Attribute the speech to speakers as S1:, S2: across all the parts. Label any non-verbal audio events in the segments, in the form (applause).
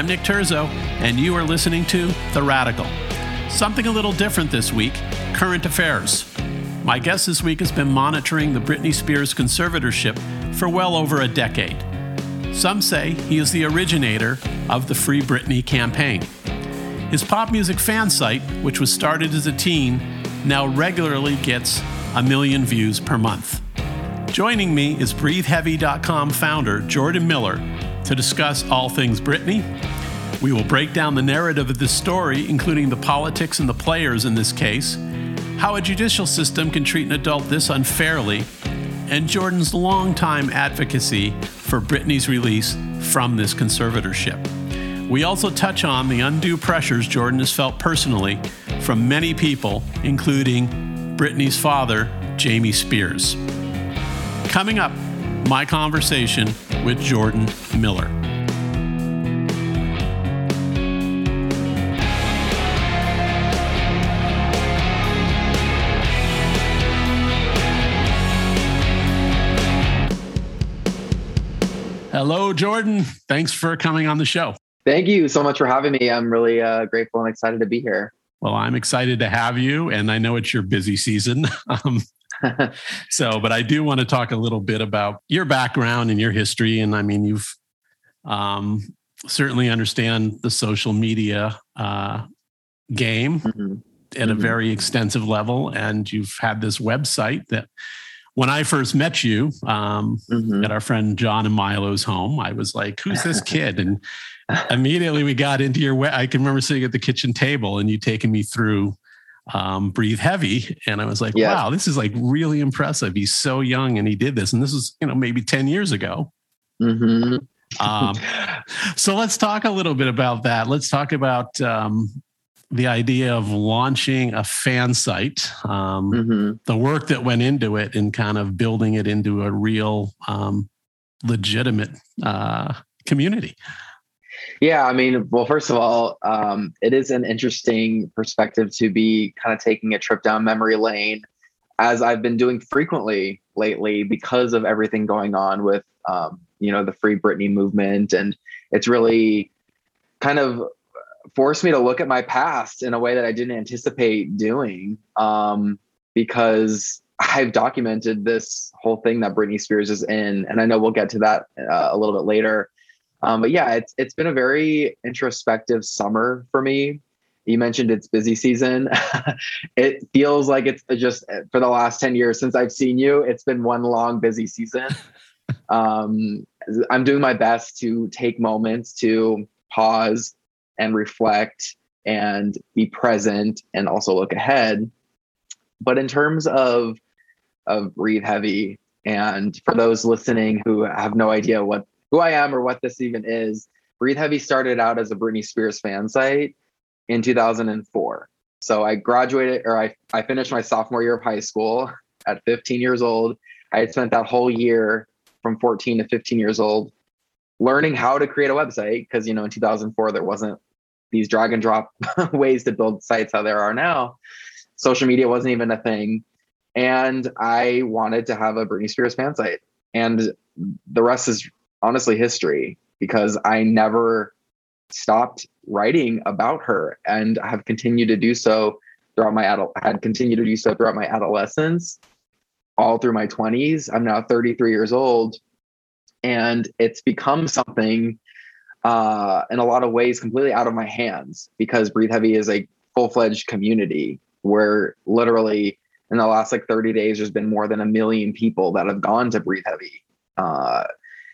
S1: I'm Nick Terzo, and you are listening to The Radical. Something a little different this week current affairs. My guest this week has been monitoring the Britney Spears conservatorship for well over a decade. Some say he is the originator of the Free Britney campaign. His pop music fan site, which was started as a teen, now regularly gets a million views per month. Joining me is BreatheHeavy.com founder Jordan Miller to discuss all things Britney. We will break down the narrative of this story, including the politics and the players in this case, how a judicial system can treat an adult this unfairly, and Jordan's longtime advocacy for Britney's release from this conservatorship. We also touch on the undue pressures Jordan has felt personally from many people, including Britney's father, Jamie Spears. Coming up, my conversation with Jordan Miller. Hello, Jordan. Thanks for coming on the show.
S2: Thank you so much for having me. I'm really uh, grateful and excited to be here.
S1: Well, I'm excited to have you, and I know it's your busy season. (laughs) Um, (laughs) so, but I do want to talk a little bit about your background and your history. And I mean, you've um, certainly understand the social media uh, game mm-hmm. at mm-hmm. a very extensive level, and you've had this website that. When I first met you um, mm-hmm. at our friend John and Milo's home, I was like, "Who's this kid?" And immediately we got into your. Way. I can remember sitting at the kitchen table and you taking me through um, breathe heavy. And I was like, yeah. wow, this is like really impressive. He's so young and he did this. And this was, you know, maybe 10 years ago. Mm-hmm. um, (laughs) so let's talk a little bit about that. Let's talk about um, the idea of launching a fan site, um, mm-hmm. the work that went into it, and kind of building it into a real, um, legitimate uh, community.
S2: Yeah, I mean, well, first of all, um, it is an interesting perspective to be kind of taking a trip down memory lane, as I've been doing frequently lately because of everything going on with, um, you know, the Free Britney movement, and it's really kind of forced me to look at my past in a way that I didn't anticipate doing, um, because I've documented this whole thing that Britney Spears is in, and I know we'll get to that uh, a little bit later. Um, but yeah, it's it's been a very introspective summer for me. You mentioned it's busy season. (laughs) it feels like it's just for the last 10 years since I've seen you, it's been one long busy season. (laughs) um, I'm doing my best to take moments to pause and reflect and be present and also look ahead. But in terms of of breathe heavy, and for those listening who have no idea what who I am or what this even is. Breathe Heavy started out as a Britney Spears fan site in 2004. So I graduated or I, I finished my sophomore year of high school at 15 years old. I had spent that whole year from 14 to 15 years old learning how to create a website because you know in 2004 there wasn't these drag and drop (laughs) ways to build sites how there are now. Social media wasn't even a thing. And I wanted to have a Britney Spears fan site. And the rest is honestly history because I never stopped writing about her and have continued to do so throughout my adult had continued to do so throughout my adolescence all through my 20s i'm now 33 years old and it's become something uh, in a lot of ways completely out of my hands because breathe heavy is a full-fledged community where literally in the last like 30 days there's been more than a million people that have gone to breathe heavy uh,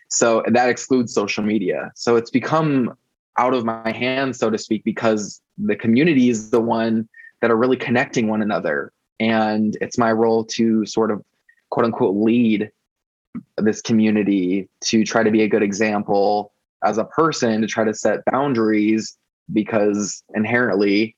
S2: so that excludes social media. So it's become out of my hands, so to speak, because the community is the one that are really connecting one another. And it's my role to sort of quote unquote lead this community to try to be a good example as a person, to try to set boundaries because inherently,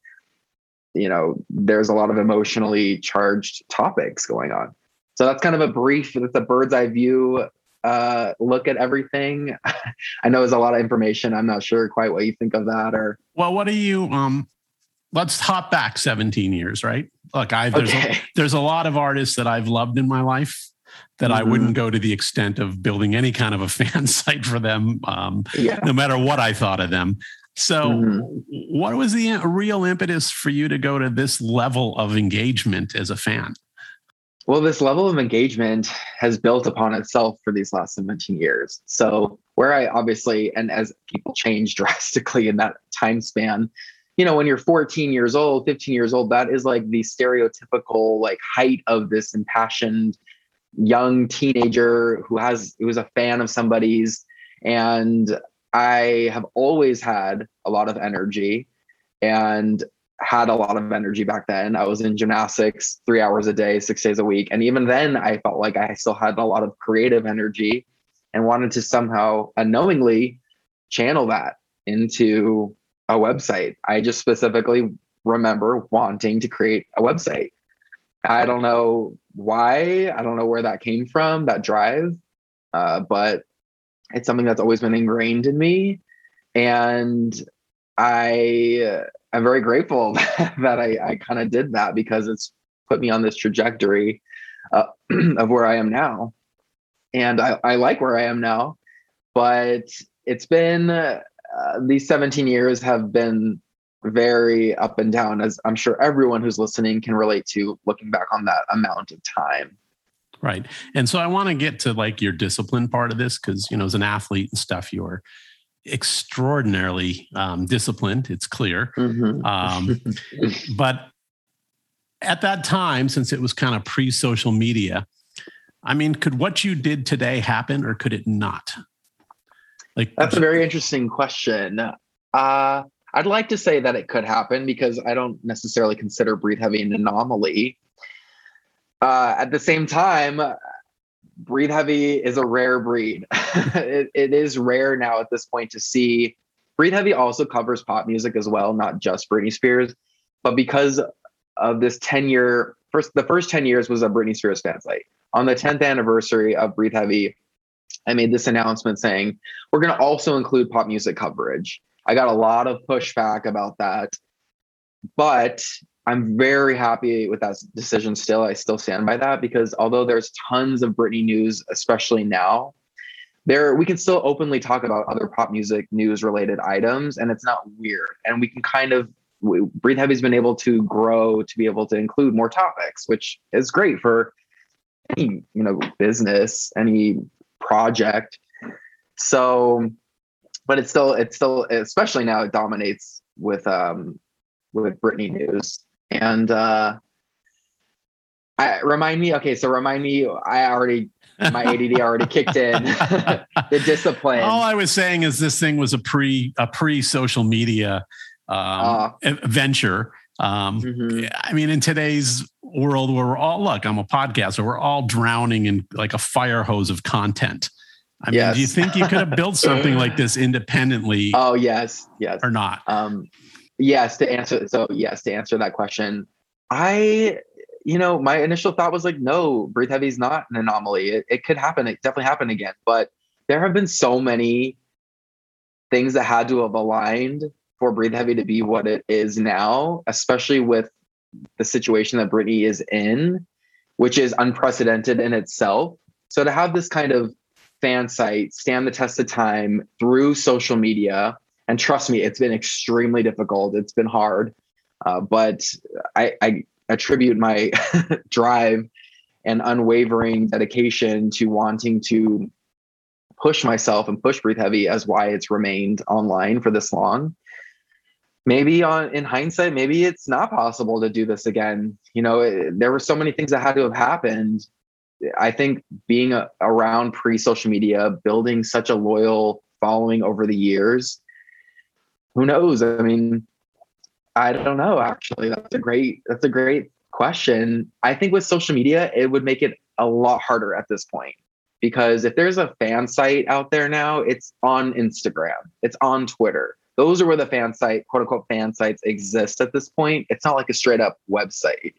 S2: you know, there's a lot of emotionally charged topics going on. So that's kind of a brief, that's a bird's eye view uh, look at everything. (laughs) I know it's a lot of information. I'm not sure quite what you think of that or.
S1: Well, what do you, um, let's hop back 17 years, right? Look, I there's, okay. a, there's a lot of artists that I've loved in my life that mm-hmm. I wouldn't go to the extent of building any kind of a (laughs) fan site for them, um, yeah. no matter what I thought of them. So, mm-hmm. what was the real impetus for you to go to this level of engagement as a fan?
S2: Well, this level of engagement has built upon itself for these last 17 years. So, where I obviously, and as people change (laughs) drastically in that time span, you know, when you're 14 years old, 15 years old, that is like the stereotypical like height of this impassioned young teenager who has who's a fan of somebody's. And I have always had a lot of energy. And had a lot of energy back then. I was in gymnastics three hours a day, six days a week. And even then, I felt like I still had a lot of creative energy and wanted to somehow unknowingly channel that into a website. I just specifically remember wanting to create a website. I don't know why, I don't know where that came from, that drive, uh, but it's something that's always been ingrained in me. And I I'm very grateful (laughs) that I, I kind of did that because it's put me on this trajectory uh, (clears throat) of where I am now. And I, I like where I am now, but it's been uh, these 17 years have been very up and down, as I'm sure everyone who's listening can relate to looking back on that amount of time.
S1: Right. And so I want to get to like your discipline part of this because, you know, as an athlete and stuff, you're extraordinarily um, disciplined. It's clear. Mm-hmm. Um, (laughs) but at that time, since it was kind of pre social media, I mean, could what you did today happen or could it not?
S2: Like that's a very interesting question. Uh, I'd like to say that it could happen because I don't necessarily consider Breathe Heavy an anomaly. Uh, at the same time, breathe heavy is a rare breed. (laughs) it, it is rare now at this point to see. Breathe Heavy also covers pop music as well, not just Britney Spears. But because of this 10 year first, the first 10 years was a Britney Spears fan site. On the 10th anniversary of Breathe Heavy, I made this announcement saying we're going to also include pop music coverage. I got a lot of pushback about that. But I'm very happy with that decision still. I still stand by that because although there's tons of Britney news, especially now, there we can still openly talk about other pop music news related items and it's not weird. And we can kind of Breathe Heavy's been able to grow to be able to include more topics, which is great for any, you know, business, any project. So, but it's still, it's still, especially now it dominates with um with Britney news. And uh, I, remind me, okay, so remind me, I already, my ADD already kicked in (laughs) the discipline.
S1: All I was saying is this thing was a pre, a pre social media um, uh, venture. Um, mm-hmm. I mean, in today's world where we're all, look, I'm a podcaster, we're all drowning in like a fire hose of content. I yes. mean, do you think you could have built something like this independently? (laughs)
S2: Oh, yes, yes.
S1: Or not?
S2: Um, yes to answer so yes to answer that question i you know my initial thought was like no breathe heavy is not an anomaly it, it could happen it definitely happened again but there have been so many things that had to have aligned for breathe heavy to be what it is now especially with the situation that Britney is in which is unprecedented in itself so to have this kind of fan site stand the test of time through social media. And trust me, it's been extremely difficult. It's been hard, uh, but I, I attribute my (laughs) drive and unwavering dedication to wanting to push myself and push breathe heavy as why it's remained online for this long. Maybe on in hindsight maybe it's not possible to do this again. You know it, there were so many things that had to have happened i think being a, around pre social media building such a loyal following over the years who knows? I mean, I don't know. Actually, that's a great that's a great question. I think with social media, it would make it a lot harder at this point because if there's a fan site out there now, it's on Instagram, it's on Twitter. Those are where the fan site, quote unquote, fan sites exist at this point. It's not like a straight up website.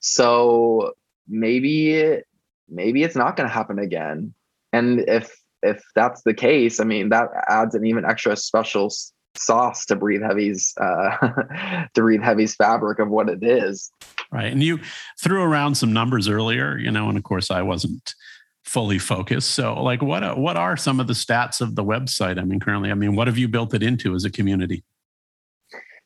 S2: So maybe maybe it's not going to happen again. And if if that's the case, I mean that adds an even extra special sauce to breathe heavy's uh, (laughs) to breathe heavy's fabric of what it is
S1: right and you threw around some numbers earlier you know and of course i wasn't fully focused. So, like, what what are some of the stats of the website? I mean, currently, I mean, what have you built it into as a community?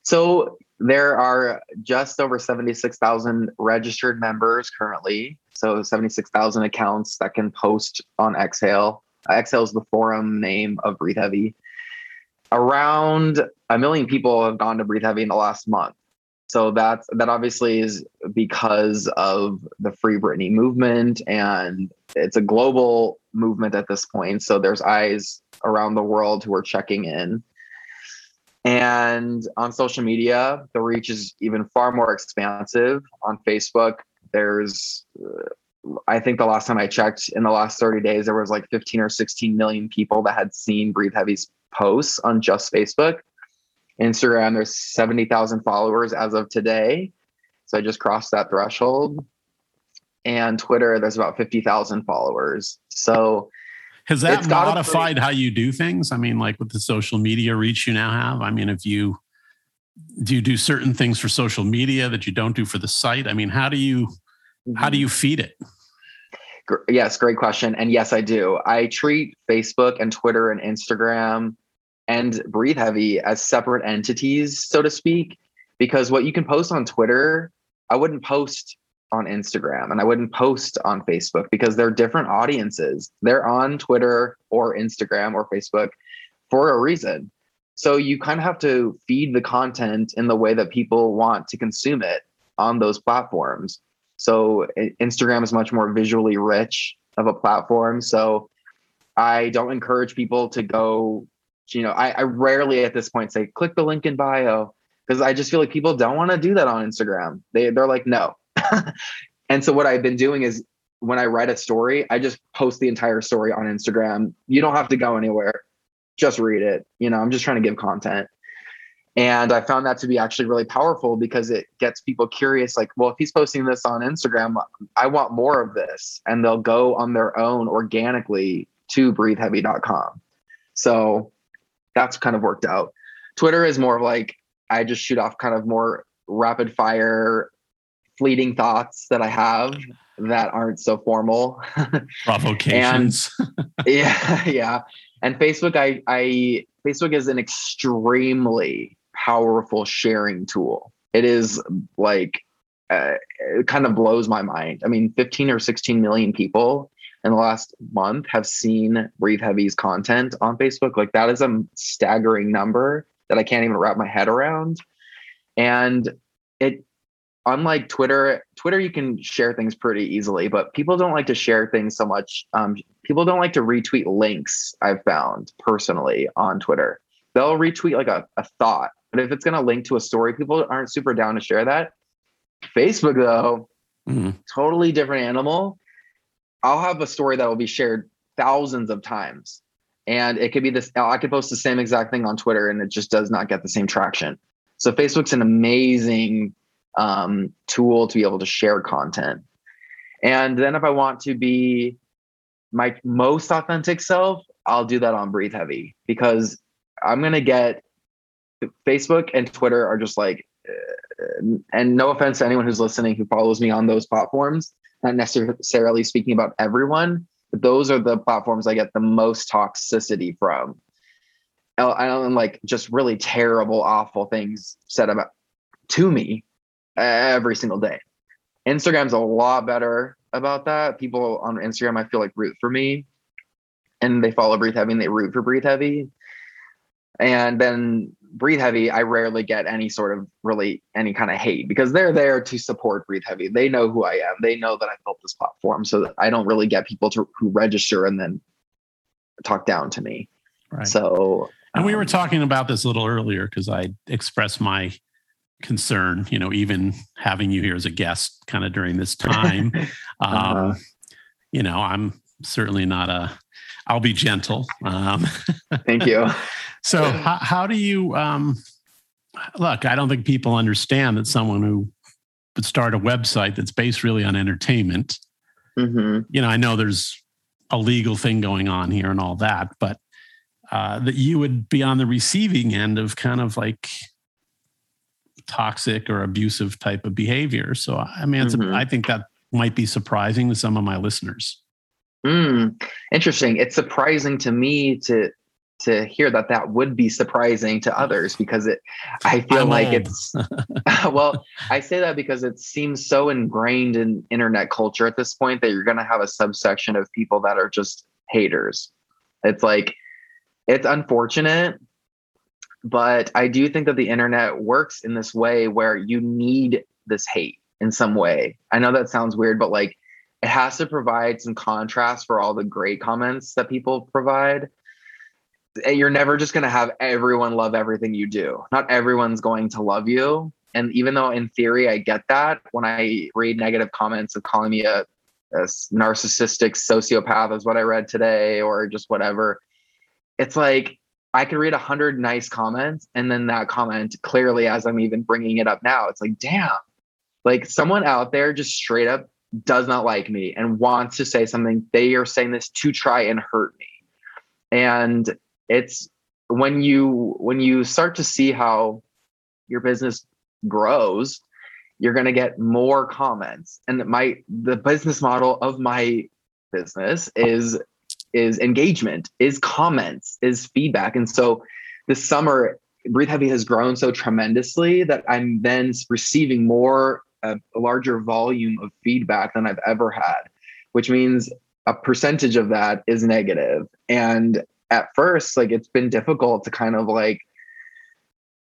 S2: So there are just over 76,000 registered members currently. So 76,000 accounts that can post on Exhale. Uh, Exhale is the forum name of Breathe Heavy. Around a million people have gone to Breathe Heavy in the last month. So that's that obviously is because of the Free Britney movement, and it's a global movement at this point. So there's eyes around the world who are checking in. And on social media, the reach is even far more expansive. On Facebook, there's, uh, I think the last time I checked in the last 30 days, there was like 15 or 16 million people that had seen Breathe Heavy's posts on just Facebook. Instagram, there's 70,000 followers as of today. So I just crossed that threshold. And Twitter, there's about 50,000 followers. So
S1: has that modified how you do things? I mean, like with the social media reach you now have? I mean, if you do you do certain things for social media that you don't do for the site? I mean, how do you how do mm-hmm. you feed it?
S2: Yes, great question. And yes, I do. I treat Facebook and Twitter and Instagram and Breathe Heavy as separate entities, so to speak, because what you can post on Twitter, I wouldn't post on Instagram and I wouldn't post on Facebook because they're different audiences. They're on Twitter or Instagram or Facebook for a reason. So you kind of have to feed the content in the way that people want to consume it on those platforms. So Instagram is much more visually rich of a platform. So I don't encourage people to go you know, I, I rarely at this point say click the link in bio because I just feel like people don't want to do that on Instagram. They they're like no. (laughs) and so what I've been doing is when I write a story, I just post the entire story on Instagram. You don't have to go anywhere. Just read it. You know, I'm just trying to give content. And I found that to be actually really powerful because it gets people curious like, well, if he's posting this on Instagram, I want more of this. And they'll go on their own organically to breatheheavy.com. So that's kind of worked out. Twitter is more of like I just shoot off kind of more rapid fire, fleeting thoughts that I have that aren't so formal. (laughs)
S1: Provocations.
S2: and, yeah, (laughs) yeah. And Facebook, I, I Facebook is an extremely powerful sharing tool. It is like uh, it kind of blows my mind. I mean, 15 or 16 million people in the last month have seen Breathe Heavy's content on Facebook. Like that is a staggering number that I can't even wrap my head around. And it, unlike Twitter, Twitter you can share things pretty easily, but people don't like to share things so much. Um, people don't like to retweet links. I've found personally on Twitter, they'll retweet like a, a thought, but if it's going to link to a story, people aren't super down to share that. Facebook though, mm-hmm. totally different animal I'll have a story that will be shared thousands of times. And it could be this, I could post the same exact thing on Twitter and it just does not get the same traction. So Facebook's an amazing um, tool to be able to share content. And then if I want to be my most authentic self, I'll do that on Breathe Heavy because I'm going to get Facebook and Twitter are just like, uh, and no offense to anyone who's listening who follows me on those platforms, not necessarily speaking about everyone, but those are the platforms I get the most toxicity from. Don't like just really terrible, awful things said about to me every single day. Instagram's a lot better about that. People on Instagram, I feel like root for me and they follow Breathe Heavy and they root for Breathe Heavy. And then Breathe Heavy, I rarely get any sort of really any kind of hate because they're there to support Breathe Heavy. They know who I am. They know that I built this platform, so I don't really get people to who register and then talk down to me. Right. So,
S1: and we were um, talking about this a little earlier because I expressed my concern. You know, even having you here as a guest, kind of during this time. (laughs) uh-huh. um, you know, I'm certainly not a I'll be gentle. Um, (laughs)
S2: Thank you.
S1: so, how, how, do you um, look? I don't think people understand that someone who would start a website that's based really on entertainment. Mm-hmm. You know, I know there's a legal thing going on here and all that, but uh, that you would be on the receiving end of kind of like toxic or abusive type of behavior. So, I mean, mm-hmm. a, I think that might be surprising to some of my listeners.
S2: Mm, interesting. It's surprising to me to to hear that that would be surprising to others because it i feel I'm like old. it's (laughs) well i say that because it seems so ingrained in internet culture at this point that you're going to have a subsection of people that are just haters it's like it's unfortunate but i do think that the internet works in this way where you need this hate in some way i know that sounds weird but like it has to provide some contrast for all the great comments that people provide. You're never just going to have everyone love everything you do. Not everyone's going to love you. And even though in theory I get that, when I read negative comments of calling me a, a narcissistic sociopath, is what I read today, or just whatever, it's like I could read a hundred nice comments, and then that comment clearly, as I'm even bringing it up now, it's like, damn, like someone out there just straight up does not like me and wants to say something, they are saying this to try and hurt me. And it's when you when you start to see how your business grows, you're going to get more comments. And my the business model of my business is is engagement, is comments, is feedback. And so this summer Breathe Heavy has grown so tremendously that I'm then receiving more a, a larger volume of feedback than I've ever had, which means a percentage of that is negative. And at first, like it's been difficult to kind of like,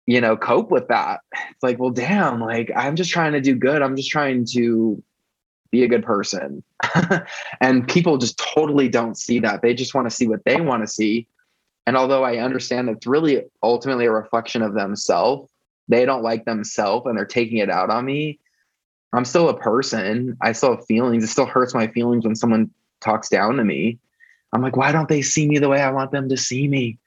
S2: you know, cope with that. It's like, well, damn, like I'm just trying to do good. I'm just trying to be a good person. (laughs) and people just totally don't see that. They just want to see what they want to see. And although I understand it's really ultimately a reflection of themselves, they don't like themselves and they're taking it out on me. I'm still a person. I still have feelings. It still hurts my feelings when someone talks down to me. I'm like, why don't they see me the way I want them to see me?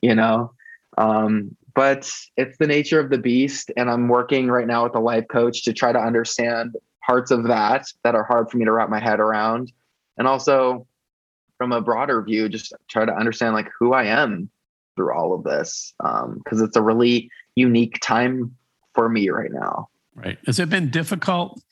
S2: You know? Um, but it's the nature of the beast. And I'm working right now with a life coach to try to understand parts of that that are hard for me to wrap my head around. And also from a broader view, just try to understand like who I am through all of this. Um, cause it's a really unique time for me right now.
S1: Right. Has it been difficult?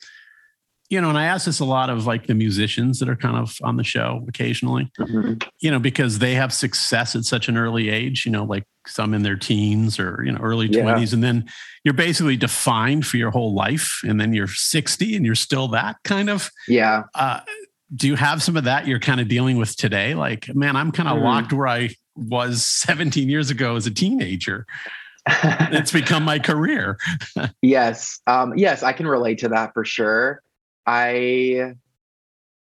S1: You know, and I ask this a lot of like the musicians that are kind of on the show occasionally, mm-hmm. you know, because they have success at such an early age, you know, like some in their teens or, you know, early yeah. 20s. And then you're basically defined for your whole life. And then you're 60 and you're still that kind of.
S2: Yeah.
S1: Uh, do you have some of that you're kind of dealing with today? Like, man, I'm kind of mm. locked where I was 17 years ago as a teenager. it's become my (laughs) career. (laughs)
S2: yes. Um, yes, I can relate to that for sure. I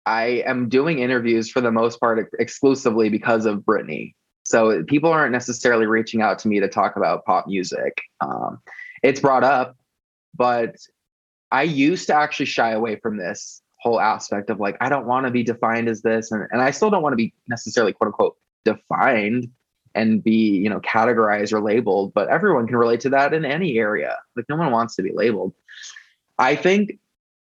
S2: I am doing interviews for the most part exclusively because of Britney. So people aren't necessarily reaching out to me to talk about pop music. Um, it's brought up, but I used to actually shy away from this whole aspect of like, I don't want to be defined as this. And, and I still don't want to be necessarily quote unquote defined and be you know categorized or labeled but everyone can relate to that in any area like no one wants to be labeled i think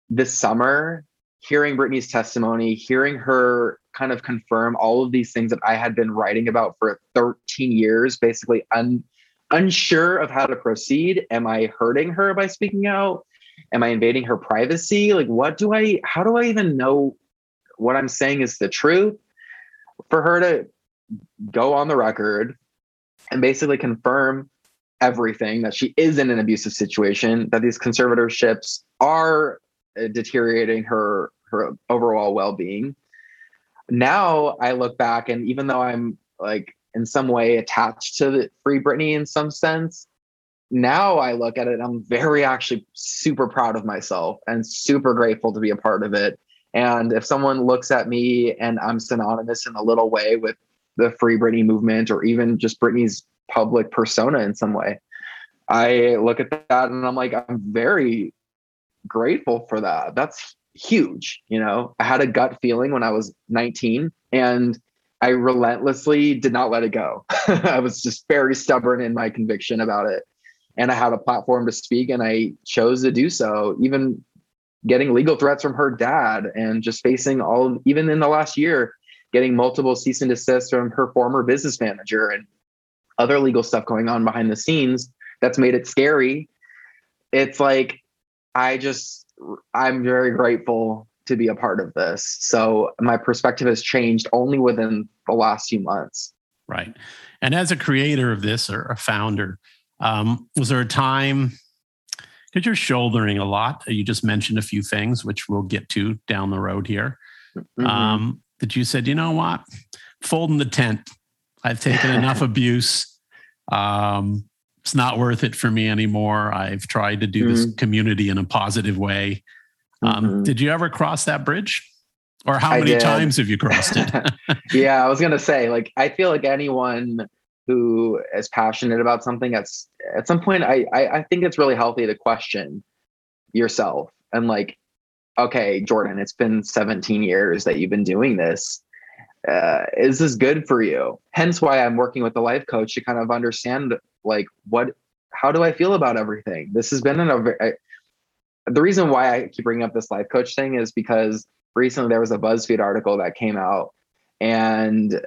S2: this summer hearing Britney's testimony hearing her kind of confirm all of these things that i had been writing about for 13 years basically un, unsure of how to proceed. Am i hurting her by speaking out? Am i invading her privacy? Like what do i how do i even know what i'm saying is the truth? For her to go on the record and basically confirm everything that she is in an abusive situation, that these conservatorships are Uh, deteriorating her her overall well-being. Now I look back and even though I'm like in some way attached to the Free Britney in some sense, now I look at it, I'm very actually super proud of myself and super grateful to be a part of it. And if someone looks at me and I'm synonymous in a little way with the Free Britney movement or even just Britney's public persona in some way. I look at that and I'm like, I'm very grateful for that. That's huge. You know, I had a gut feeling when I was 19 and I relentlessly did not let it go. (laughs) I was just very stubborn in my conviction about it. And I had a platform to speak and I chose to do so, even getting legal threats from her dad and just facing all, even in the last year, getting multiple cease and desist from her former business manager and other legal stuff going on behind the scenes that's made it scary. It's like I just I'm very grateful to be a part of this. So my perspective has changed only within the last few months.
S1: Right. And as a creator of this or a founder, um, was there a time because you're shouldering a lot? You just mentioned a few things, which we'll get to down the road here. Mm-hmm. Um, that you said, you know what, folding the tent. I've taken enough (laughs) abuse. Um, it's not worth it for me anymore. I've tried to do mm-hmm. this community in a positive way. Um, mm-hmm. Did you ever cross that bridge? Or how many times have you crossed it? (laughs)
S2: yeah, I was gonna say, like, I feel like anyone who is passionate about something, at at some point, I, I I think it's really healthy to question yourself and like, okay, Jordan, it's been 17 years that you've been doing this. Uh, is this good for you? Hence why I'm working with a life coach to kind of understand like what, how do I feel about everything? This has been an, a, the reason why I keep bringing up this life coach thing is because recently there was a BuzzFeed article that came out, and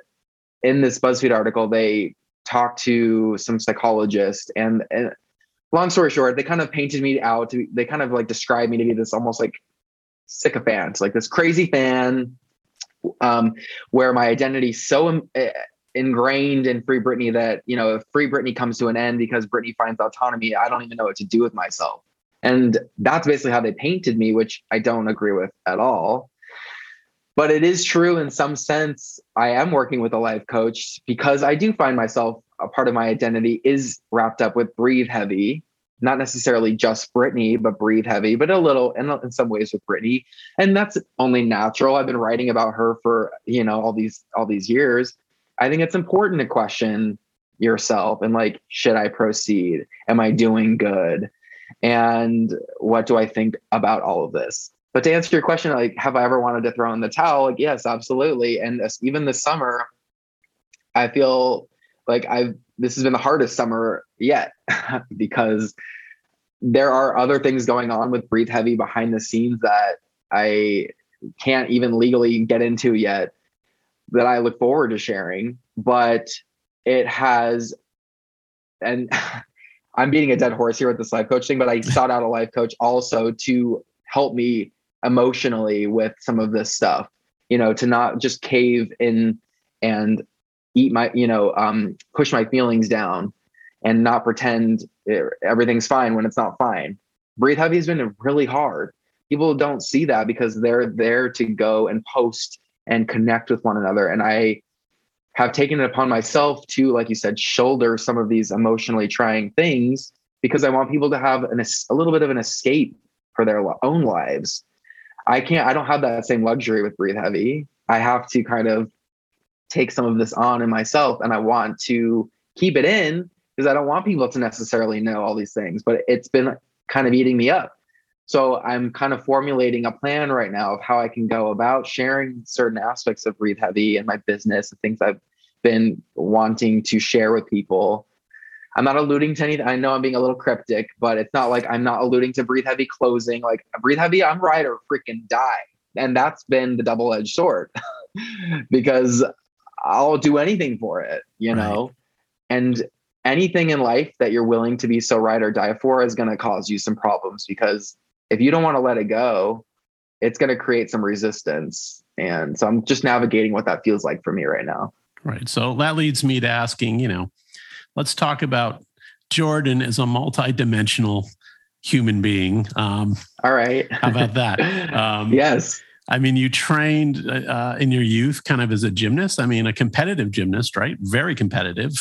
S2: in this BuzzFeed article, they talked to some psychologists, and, and long story short, they kind of painted me out to. They kind of like described me to be this almost like sycophant, like this crazy fan, um, where my identity so um, ingrained in Free Britney that you know if Free Britney comes to an end because Britney finds autonomy, I don't even know what to do with myself. And that's basically how they painted me, which I don't agree with at all. But it is true in some sense. I am working with a life coach because I do find myself a part of my identity is wrapped up with breathe heavy, not necessarily just Britney, but breathe heavy, but a little in, in some ways with Britney. And that's only natural. I've been writing about her for, you know, all these, all these years. I think it's important to question yourself and like, should I proceed? Am I doing good? and what do I think about all of this? But to answer your question, like, have I ever wanted to throw in the towel? Like, yes, absolutely. And this, even this summer, I feel like I've this has been the hardest summer yet (laughs) because there are other things going on with Breathe Heavy behind the scenes that I can't even legally get into yet that I look forward to sharing. But it has, and (laughs) I'm beating a dead horse here with this life coach thing, but I (laughs) sought out a life coach also to help me emotionally with some of this stuff, you know, to not just cave in and eat my, you know, um, push my feelings down and not pretend everything's fine when it's not fine. Breathe Heavy has been really hard. People don't see that because they're there to go and post and connect with one another. And I have taken it upon myself to, like you said, shoulder some of these emotionally trying things because I want people to have an, a little bit of an escape for their own lives. I can't, I don't have that same luxury with Breathe Heavy. I have to kind of take some of this on in myself and I want to keep it in because I don't want people to necessarily know all these things, but it's been kind of eating me up. So I'm kind of formulating a plan right now of how I can go about sharing certain aspects of Breathe Heavy and my business and things I've been wanting to share with people. I'm not alluding to anything. I know I'm being a little cryptic, but it's not like I'm not alluding to Breathe Heavy closing. Like Breathe Heavy, I'm right or freaking die. And that's been the double edged sword (laughs) because I'll do anything for it, you know? Right. And anything in life that you're willing to be so right or die for is going to cause you some problems because if you don't want to let it go, it's going to create some resistance. And so I'm just navigating what that feels like for me right now.
S1: Right. So that leads me to asking, you know, let's talk about Jordan as a multidimensional human being. Um,
S2: All right.
S1: how about that? (laughs)
S2: Um, yes.
S1: I mean, you trained uh, in your youth kind of as a gymnast. I mean, a competitive gymnast, right? Very competitive.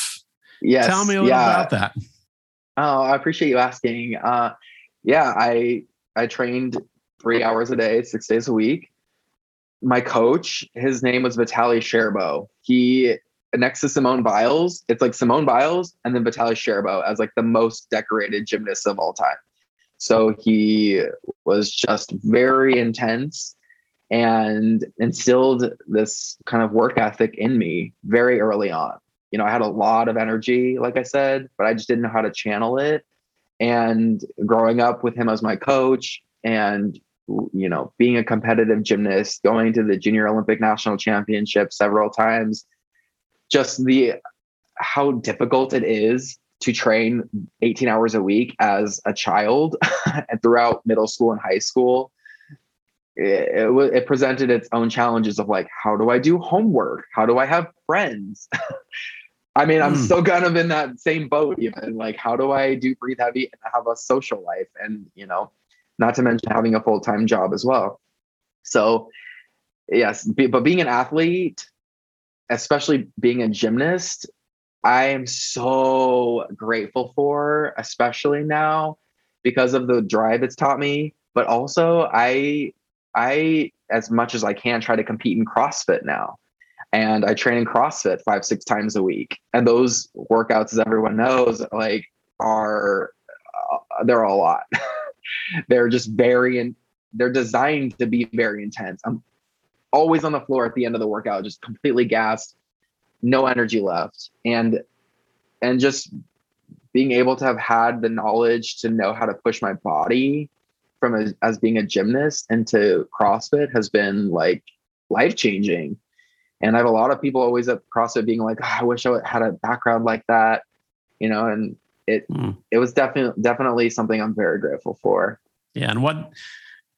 S2: Yes.
S1: Tell me a little yeah. about that.
S2: Oh, I appreciate you asking. Uh, yeah, I I trained three hours a day, six days a week. My coach, his name was Vitaly Scherbo. He next to Simone Biles, it's like Simone Biles and then Vitaly Scherbo as like the most decorated gymnast of all time. So he was just very intense and instilled this kind of work ethic in me very early on. You know, I had a lot of energy, like I said, but I just didn't know how to channel it and growing up with him as my coach and you know being a competitive gymnast going to the junior olympic national championship several times just the how difficult it is to train 18 hours a week as a child and (laughs) throughout middle school and high school it, it, it presented its own challenges of like, how do I do homework? How do I have friends? (laughs) I mean, I'm mm. still kind of in that same boat, even like, how do I do breathe heavy and have a social life? And, you know, not to mention having a full time job as well. So, yes, but being an athlete, especially being a gymnast, I am so grateful for, especially now because of the drive it's taught me. But also, I, I, as much as I can, try to compete in CrossFit now and I train in CrossFit five, six times a week. And those workouts, as everyone knows, like are uh, they're a lot. (laughs) they're just very and they're designed to be very intense. I'm always on the floor at the end of the workout, just completely gassed, no energy left, and and just being able to have had the knowledge to know how to push my body from a, as being a gymnast into CrossFit has been like life changing and I have a lot of people always at CrossFit being like, oh, I wish I had a background like that, you know, and it mm. it was definitely definitely something I'm very grateful for.
S1: Yeah, and what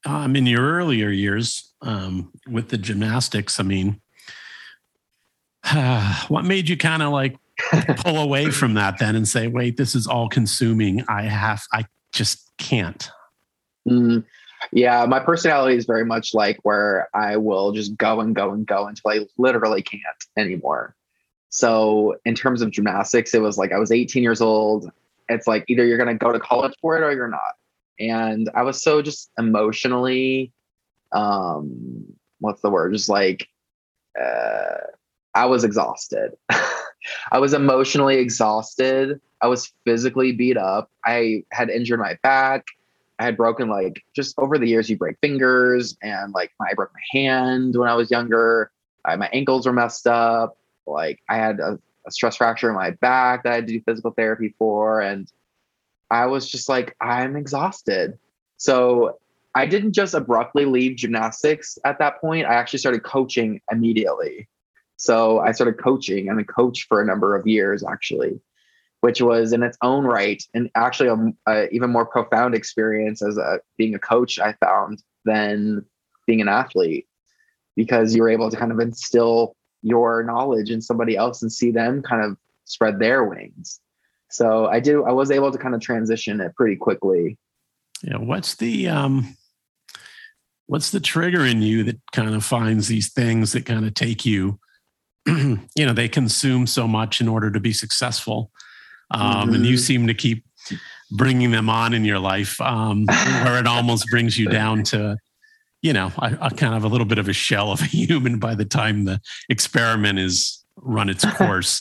S1: um, in your earlier years um, with the gymnastics, I mean, uh, (sighs) what made you kind of like (laughs) pull away from that then and say, wait, this is all consuming. I have, I just can't.
S2: Mm. Yeah, my personality is very much like where I will just go and go and go until I literally can't anymore. So, in terms of gymnastics, it was like I was 18 years old. It's like either you're going to go to college for it or you're not. And I was so just emotionally, um, what's the word? Just like, uh, I was exhausted. (laughs) I was emotionally exhausted. I was physically beat up. I had injured my back. I had broken like just over the years, you break fingers, and like I broke my hand when I was younger. I, my ankles were messed up. Like I had a, a stress fracture in my back that I had to do physical therapy for, and I was just like, I'm exhausted. So I didn't just abruptly leave gymnastics at that point. I actually started coaching immediately. So I started coaching and I coached for a number of years actually which was in its own right and actually a, a even more profound experience as a being a coach i found than being an athlete. Because you're able to kind of instill your knowledge in somebody else and see them kind of spread their wings. So i do i was able to kind of transition it pretty quickly.
S1: Yeah what's the um what's the trigger in you that kind of finds these things that kind of take you (clears throat) you know they consume so much in order to be successful um, mm-hmm. and you mm-hmm. seem to keep bringing them on in your life um, where it almost brings you down to you know a, a, kind of a little bit of a shell of a (laughs) human by the time the experiment is run its (laughs) course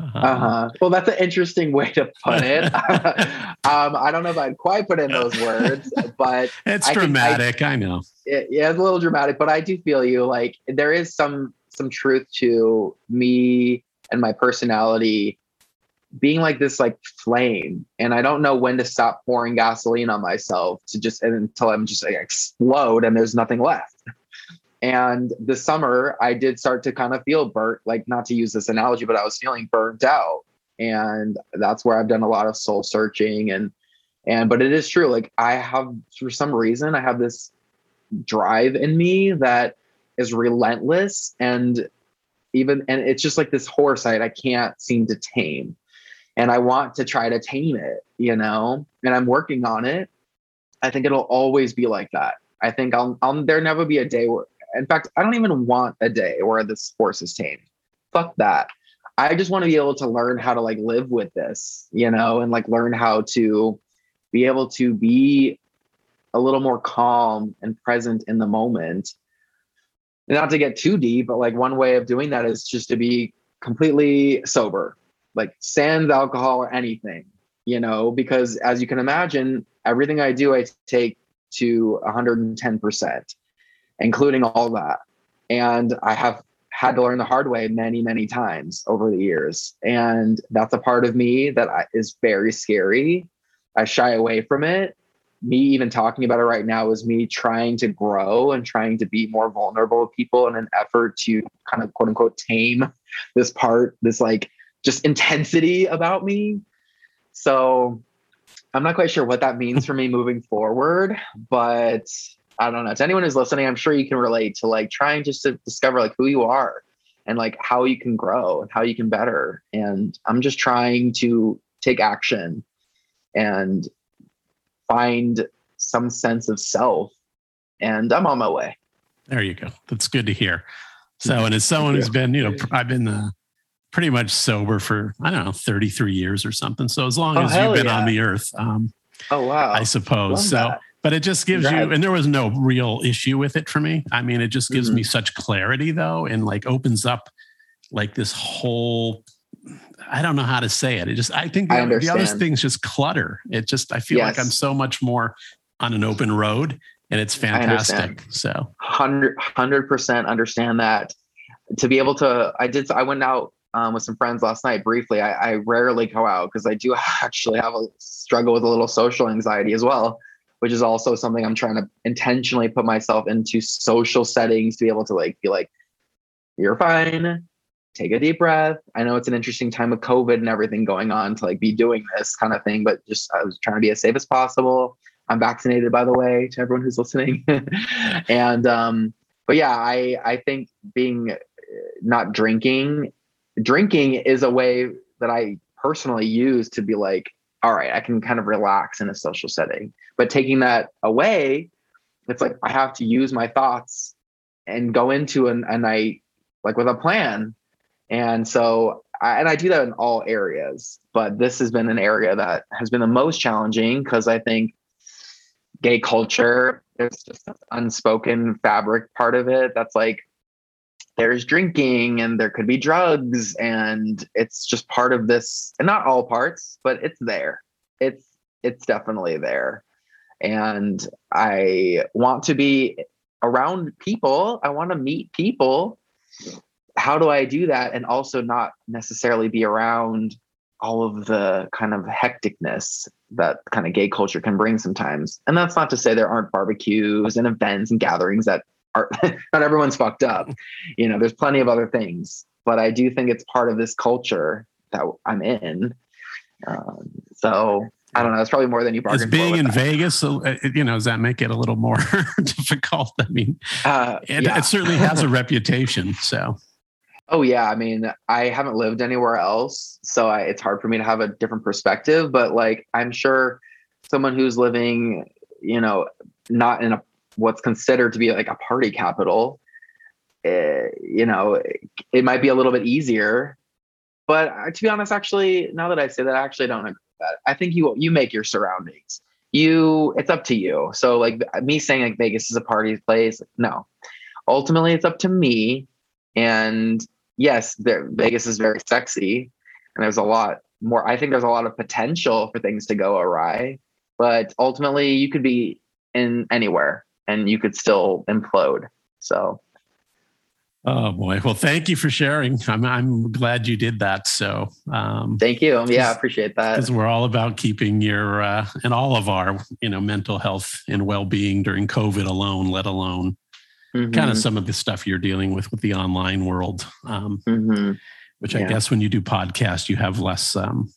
S2: uh-huh. uh-huh. Well, that's an interesting way to put it. (laughs) um, I don't know if I'd quite put in those words, but
S1: it's I dramatic. I, I, know.
S2: It, yeah, it's a little dramatic, but I do feel you. Like there is some some truth to me and my personality being like this like flame. And i don't know when to stop pouring gasoline on myself to just until i'm just like explode and there's nothing left. And this summer i did start to kind of feel burnt like not to use this analogy but i was feeling burnt out. And that's where i've done a lot of soul searching and and but it is true. Like i have for some reason i have this drive in me that is relentless and even and it's just like this horse I, I can't seem to tame and I want to try to tame it, you know, and I'm working on it. I think it'll always be like that. I think I'll, I'll there never be a day where, in fact, I don't even want a day where this horse is tamed. Fuck that. I just want to be able to learn how to like live with this, you know, and like learn how to be able to be a little more calm and present in the moment. And not to get too deep, but like one way of doing that is just to be completely sober like sans alcohol or anything, you know, because as you can imagine, everything I do, I take to 110%, including all that. And I have had to learn the hard way many, many times over the years. And that's a part of me that is very scary. I shy away from it. Me even talking about it right now is me trying to grow and trying to be more vulnerable with people in an effort to kind of quote unquote tame this part, this like just intensity about me. So I'm not quite sure what that means for me moving forward, but I don't know. To anyone who's listening, I'm sure you can relate to like trying just to discover like who you are and like how you can grow and how you can better. And I'm just trying to take action and find some sense of self. And I'm on my way.
S1: There you go. That's good to hear. So, and as someone who's been, you know, I've been uh, pretty much sober for, I don't know, 33 years or something. So as long oh, as you've been yeah. on the earth, um,
S2: oh, wow.
S1: I suppose. Love so, that. but it just gives you, and there was no real issue with it for me. I mean, it just gives mm-hmm. me such clarity though, and like opens up like this whole I don't know how to say it. It just I think the, I the other things just clutter. It just I feel yes. like I'm so much more on an open road and it's fantastic. So
S2: 100 percent understand that. To be able to, I did. I went out um, with some friends last night briefly. I, I rarely go out because I do (laughs) actually have a struggle with a little social anxiety as well, which is also something I'm trying to intentionally put myself into social settings to be able to like be like, you're fine take a deep breath. I know it's an interesting time with COVID and everything going on to like be doing this kind of thing, but just I was trying to be as safe as possible. I'm vaccinated, by the way, to everyone who's listening. (laughs) and um, but yeah, I I think being uh, not drinking, drinking is a way that I personally use to be like, all right, I can kind of relax in a social setting. But taking that away, it's like I have to use my thoughts and go into an, a night like with a plan and so, I, and I do that in all areas, but this has been an area that has been the most challenging because I think gay culture, there's just an unspoken fabric part of it that's like, there's drinking and there could be drugs and it's just part of this and not all parts but it's there. It's it's definitely there. And i want to be around people. I want to meet people. How do I do that and also not necessarily be around all of the kind of hecticness that kind of gay culture can bring sometimes. And that's not to say there aren't barbecues and events and gatherings that are (laughs) not everyone's fucked up. You know, there's plenty of other things, but I do think it's part of this culture that I'm in. Um, so I don't know. It's probably more than you bargained
S1: As being in that. Vegas, uh, you know, does that make it a little more (laughs) difficult? I mean, uh, it, yeah. it certainly has a reputation. So
S2: Oh yeah, I mean, I haven't lived anywhere else, so I, it's hard for me to have a different perspective. But like, I'm sure someone who's living, you know, not in a what's considered to be like a party capital, eh, you know, it might be a little bit easier. But to be honest, actually, now that I say that, I actually don't agree with that. I think you you make your surroundings. You, it's up to you. So like me saying like Vegas is a party place, no. Ultimately, it's up to me and yes, Vegas is very sexy, and there's a lot more. I think there's a lot of potential for things to go awry, but ultimately, you could be in anywhere and you could still implode. So.
S1: Oh boy! Well, thank you for sharing. I'm I'm glad you did that. So, um,
S2: thank you. Yeah, I appreciate that.
S1: Because we're all about keeping your uh, and all of our you know mental health and well being during COVID alone, let alone mm-hmm. kind of some of the stuff you're dealing with with the online world. Um, mm-hmm. Which I yeah. guess when you do podcasts, you have less um,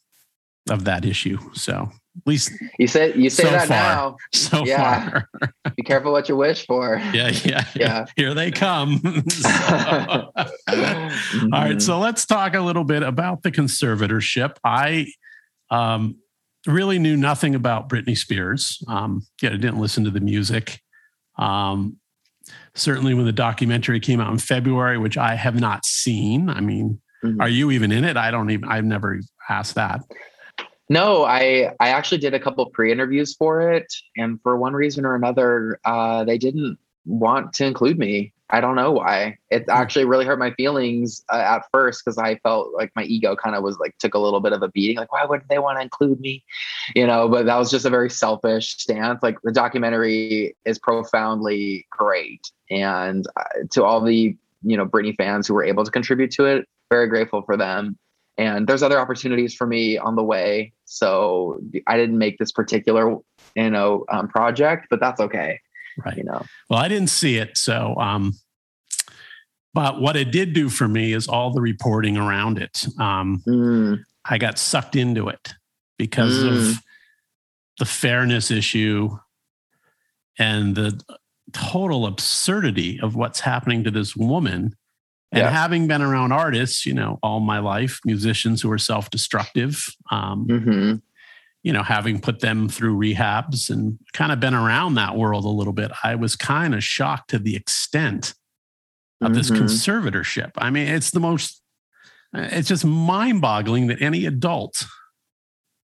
S1: of that issue. So least
S2: you say you say so that
S1: far,
S2: now.
S1: So yeah. far.
S2: Be careful what you wish for. (laughs)
S1: Yeah, yeah, yeah. Here they come. (laughs) so, mm-hmm. All right, so let's talk a little bit about the conservatorship. I um, really knew nothing about Britney Spears. Um, yeah, I didn't listen to the music. Um, certainly when the documentary came out in February, which I have not seen. I mean, mm-hmm. are you even in it? I don't even, I've never asked that.
S2: No, I I actually did a couple pre-interviews for it, and for one reason or another, uh, they didn't want to include me. I don't know why. It hmm. actually really hurt my feelings uh, at first because I felt like my ego kind of was like took a little bit of a beating. Like, why would they want to include me? You know, but that was just a very selfish stance. Like the documentary is profoundly great, and uh, to all the you know Britney fans who were able to contribute to it, very grateful for them. And there's other opportunities for me on the way. So I didn't make this particular you know um, project, but that's okay
S1: right. You know. Well, I didn't see it, so um, but what it did do for me is all the reporting around it. Um, mm. I got sucked into it because mm. of the fairness issue and the total absurdity of what's happening to this woman. And
S2: Yeah.
S1: having been around artists, you know, all my life, musicians who are self destructive, um,
S2: hmm
S1: you know, having put them through rehabs and kind of been around that world a little bit, I was kind of shocked to the extent of this
S2: Mhm.
S1: conservatorship. I mean, it's the most, it's just mind boggling that any adult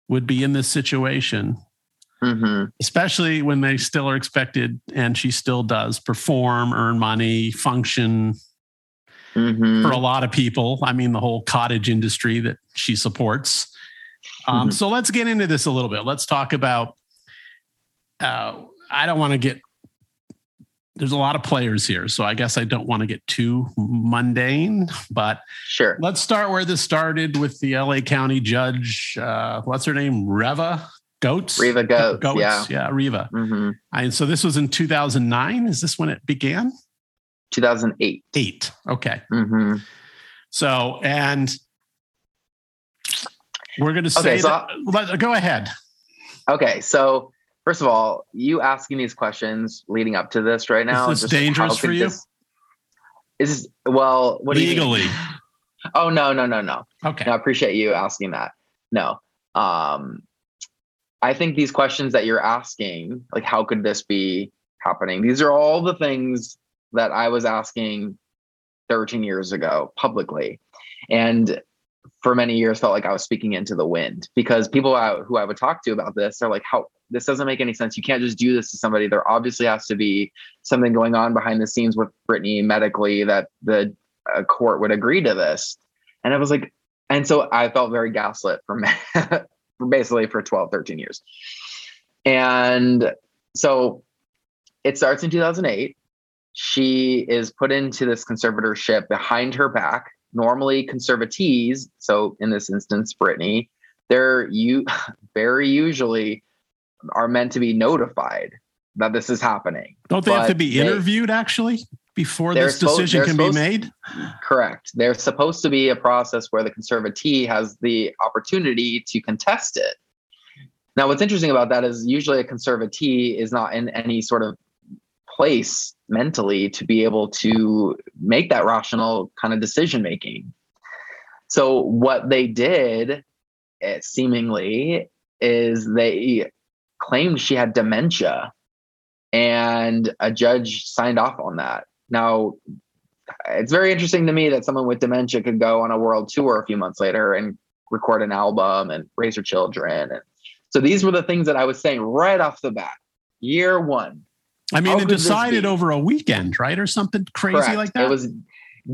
S1: would be in this situation,
S2: hmm
S1: especially when they still are expected, and she still does perform, earn money, function
S2: hmm
S1: for a lot of people. I mean, the whole cottage industry that she supports. Um,
S2: Mhm.
S1: So let's get into this a little bit. Let's talk about. Uh, I don't want to get. There's a lot of players here, so I guess I don't want to get too mundane. But
S2: Sure.
S1: let's start where this started with the LA County judge. Uh, what's her name? Reva Goats.
S2: Reva Goetz, yeah.
S1: yeah, Reva.
S2: hmm
S1: And so this was in 2009. Is this when it began?
S2: 2008.
S1: Eight. Okay.
S2: hmm
S1: So, and we're going to say,
S2: Okay, so
S1: that, let- go ahead.
S2: Okay, so first of all, you asking these questions leading up to this right now how
S1: dangerous for you?
S2: this- Is well, what
S1: Legally.
S2: Oh no, no, no, no.
S1: Okay.
S2: No, I appreciate you asking that. No. Um I think these questions that you're asking, like how could this be happening? These are all the things that I was asking 13 years ago publicly. And for many years felt like I was speaking into the wind because people I, who I would talk to about this are like, how this doesn't make any sense. You can't just do this to somebody. There obviously has to be something going on behind the scenes with Britney medically that the uh, court would agree to this. And I was like, and so I felt very gaslit for, (laughs) for basically for 12, 13 years. And so it starts in 2008. She is put into this conservatorship behind her back. Normally, conservatees, so in this instance, Britney, they're you (laughs) very usually are meant to be notified that this is happening.
S1: Don't they have to
S2: but
S1: be
S2: they-
S1: interviewed actually before this decision can be made?
S2: Correct. There's supposed to be a process where the conservatee has the opportunity to contest it. Now, what's interesting about that is usually a conservatee is not in any sort of place mentally to be able to make that rational kind of decision making. So, what they did, eh, seemingly, is they claimed she had dementia, and a judge signed off on that. Now, it's very interesting to me that someone with dementia could go on a world tour a few months later and record an album and raise her children. And so these were the things that I was saying right off the bat. Year one.
S1: I mean,
S2: How
S1: it decided over a weekend, right? Or something crazy
S2: Correct.
S1: like that.
S2: It was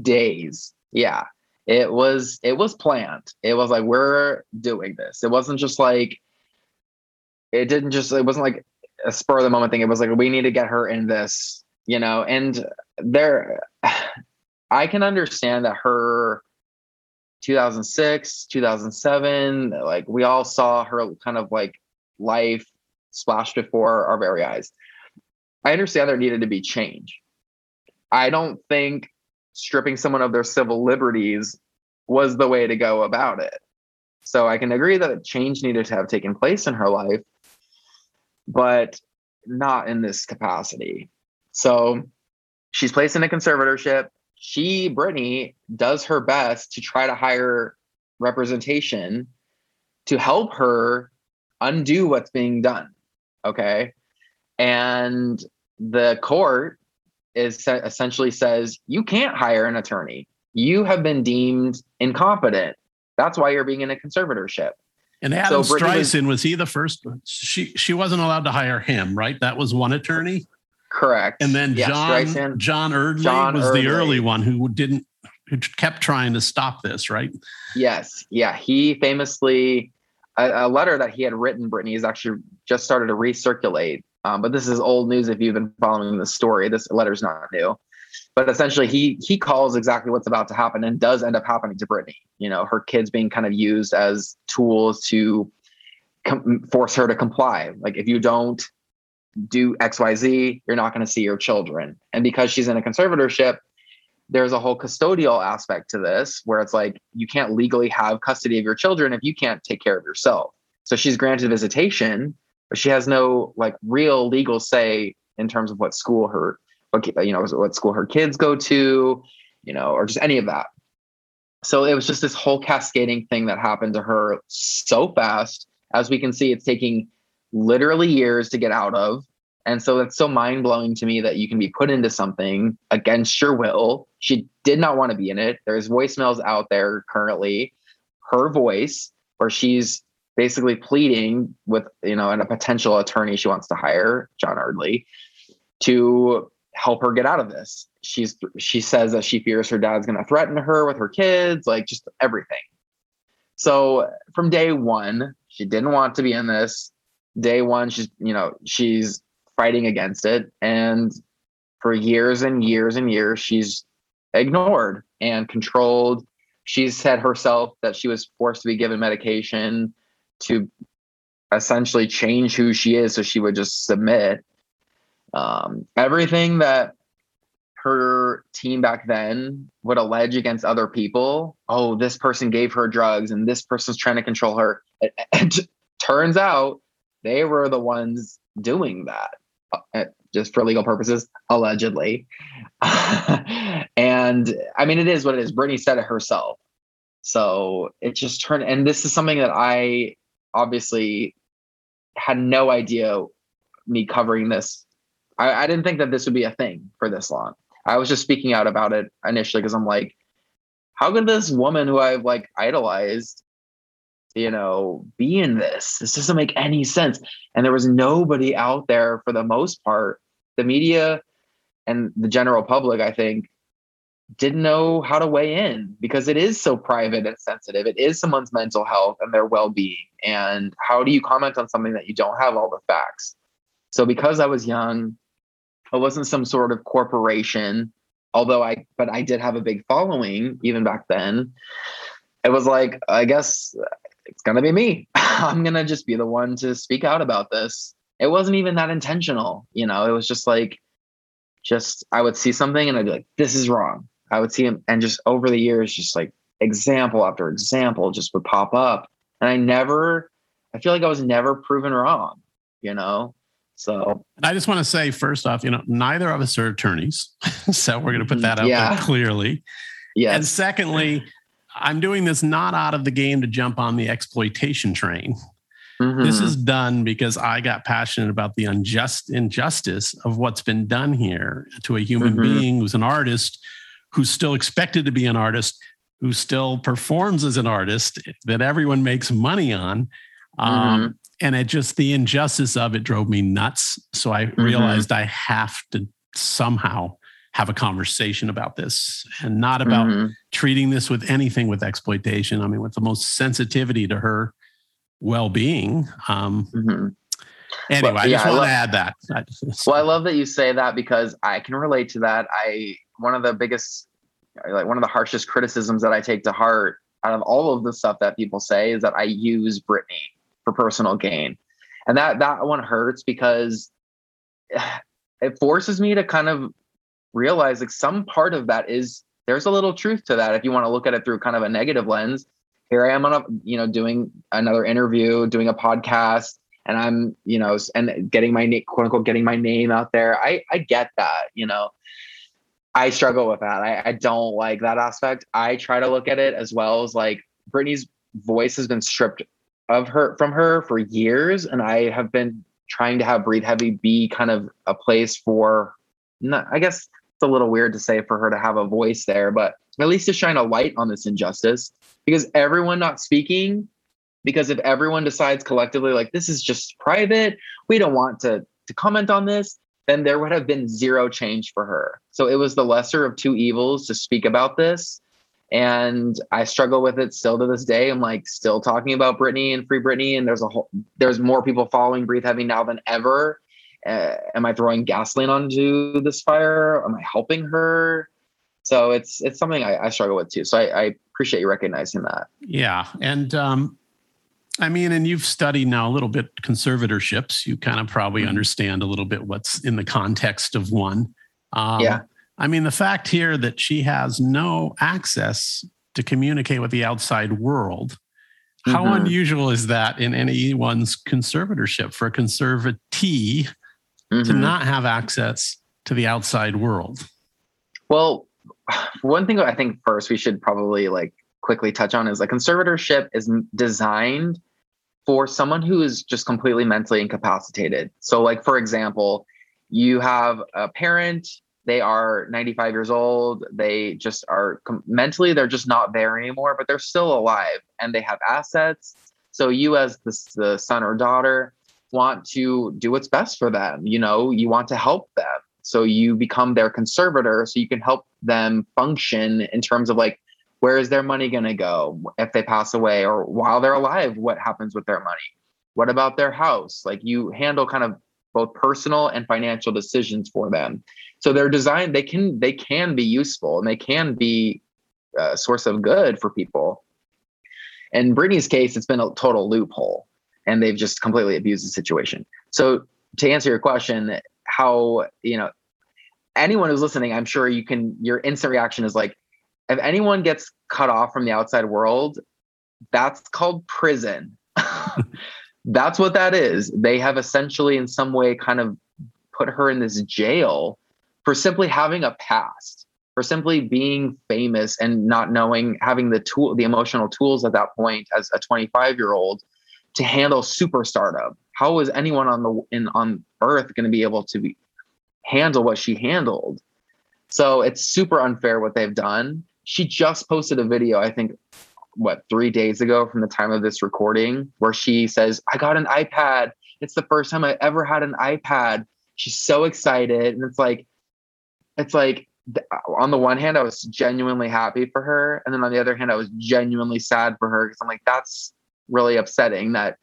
S2: days. Yeah. It was it was planned. It was like we're doing this. It wasn't just like it didn't just it wasn't like a spur of the moment thing. It was like we need to get her in this, you know, and there (sighs) I can understand that her 2006, 2007, like we all saw her kind of like life splashed before our very eyes. I understand there needed to be change. I don't think stripping someone of their civil liberties was the way to go about it. So I can agree that change needed to have taken place in her life, but not in this capacity. So she's placed in a conservatorship. She, Britney, does her best to try to hire representation to help her undo what's being done. Okay. And the court is essentially says you can't hire an attorney. You have been deemed incompetent. That's why you're being in a conservatorship.
S1: and Adam
S2: so Britney was-
S1: Streisand was he the first? She she wasn't allowed to hire him, right? That was one attorney,
S2: Correct.
S1: and then John
S2: Streisand.
S1: John Eardley
S2: John
S1: was the early one who didn't who kept trying to stop this, right?
S2: Yes. Yeah. He famously, a, a letter that he had written, Britney, has actually just started to recirculate. Um, but this is old news if you've been following the story. This letter's not new. But essentially, he he calls exactly what's about to happen and does end up happening to Britney. You know, her kids being kind of used as tools to com- force her to comply. Like, if you don't do X, Y, Z, you're not going to see your children. And because she's in a conservatorship, there's a whole custodial aspect to this where it's like you can't legally have custody of your children if you can't take care of yourself. So she's granted visitation, but she has no like real legal say in terms of what school her, you know, what school her kids go to, you know, or just any of that. So it was just this whole cascading thing that happened to her so fast. As we can see, it's taking literally years to get out of. And so it's so mind blowing to me that you can be put into something against your will. She did not want to be in it. There's voicemails out there currently, her voice, where she's basically pleading with, you know, a potential attorney she wants to hire, John Eardley, to help her get out of this. She's she says that she fears her dad's going to threaten her with her kids, like just everything. So from day one, she didn't want to be in this. Day one, she's you know she's fighting against it, and for years and years and years, she's ignored and controlled. She said herself that she was forced to be given medication to essentially change who she is, so she would just submit. Um, everything that her team back then would allege against other people oh this person gave her drugs and this person's trying to control her it, it turns out they were the ones doing that uh, just for legal purposes allegedly. (laughs) And i mean it is what it is. Britney said it herself. So it just turned and this is something that i obviously had no idea me covering this I, I didn't think that this would be a thing for this long. I was just speaking out about it initially because I'm like, how could this woman who I've like idolized, you know, be in this? This doesn't make any sense. And there was nobody out there for the most part. The media and the general public, I think, didn't know how to weigh in because it is so private and sensitive. It is someone's mental health and their well being. And how do you comment on something that you don't have all the facts? So, because I was young, I wasn't some sort of corporation, although I, but I did have a big following even back then. It was like, I guess it's going to be me. (laughs) I'm going to just be the one to speak out about this. It wasn't even that intentional. You know, it was just like, just, I would see something and I'd be like, this is wrong. I would see him. And just over the years, just like example after example just would pop up. And I never, I feel like I was never proven wrong, you know? So
S1: I just want to say first off, you know, neither of us are attorneys. (laughs) so we're going to put that out
S2: yeah.
S1: there clearly.
S2: Yes.
S1: And secondly, I'm doing this not out of the game to jump on the exploitation train. Mm-hmm. This is done because I got passionate about the unjust injustice of what's been done here to a human mm-hmm. being who's an artist, who's still expected to be an artist, who still performs as an artist that everyone makes money on. Um, mm-hmm and it just the injustice of it drove me nuts. So I mm-hmm. realized I have to somehow have a conversation about this and not about mm-hmm. treating this with anything with exploitation. I mean, with the most sensitivity to her well being. Um, mm-hmm. Anyway, well, yeah, I just want to add that. (laughs)
S2: well, I love that you say that because I can relate to that. I one of the biggest, like one of the harshest criticisms that I take to heart out of all of the stuff that people say is that I use Britney for personal gain. And that that one hurts because it forces me to kind of realize like some part of that is there's a little truth to that if you want to look at it through kind of a negative lens. Here I am on a you know doing another interview, doing a podcast, and I'm you know and getting my quote unquote getting my name out there. I I get that you know. I struggle with that. I, I don't like that aspect. I try to look at it as well as like Britney's voice has been stripped of her from her for years, and I have been trying to have Breathe Heavy be kind of a place for. Not, I guess it's a little weird to say for her to have a voice there, but at least to shine a light on this injustice because everyone not speaking because if everyone decides collectively like this is just private we don't want to to comment on this then there would have been zero change for her so it was the lesser of two evils to speak about this and I struggle with it still to this day. I'm like still talking about Britney and Free Britney, and there's a whole there's more people following Breathe Heavy now than ever. Uh, am I throwing gasoline onto this fire? Am I helping her? So it's it's something I, I struggle with too. So I, I, appreciate you recognizing that.
S1: Yeah, and um, I mean, and you've studied now a little bit conservatorships. You kind of probably mm-hmm. understand a little bit what's in the context of one.
S2: Um, yeah.
S1: I mean, the fact here that she has no access to communicate with the outside world. How mm-hmm. unusual is that in anyone's conservatorship for a conservatee mm-hmm. to not have access to the outside world?
S2: Well, (sighs) one thing I think first we should probably like quickly touch on is a conservatorship is designed for someone who is just completely mentally incapacitated. So, like for example, you have a parent they are 95 years old they just are mentally they're just not there anymore but they're still alive and they have assets so you as the, the son or daughter want to do what's best for them you know you want to help them so you become their conservator so you can help them function in terms of like where is their money going to go? If they pass away or while they're alive what happens with their money? What about their house? Like you handle kind of both personal and financial decisions for them. So they're designed they can they can be useful and they can be uh, a source of good for people. In britney's case it's been a total loophole and they've just completely abused the situation. So to answer your question how you know anyone who's listening i'm sure you can your instant reaction is like if anyone gets cut off from the outside world that's called prison. (laughs) That's what that is. They have essentially in some way kind of put her in this jail for simply having a past for simply being famous and not knowing having the tool the emotional tools at that point as a 25 year old to handle superstardom how is anyone on the in on earth going to be able to be, handle what she handled? So it's super unfair what they've done she just posted a video i think what three days ago from the time of this recording where she says i got an ipad. It's the first time i ever had an ipad. She's so excited and it's like it's like on the one hand, I was genuinely happy for her, and then on the other hand, I was genuinely sad for her because I'm like, that's really upsetting that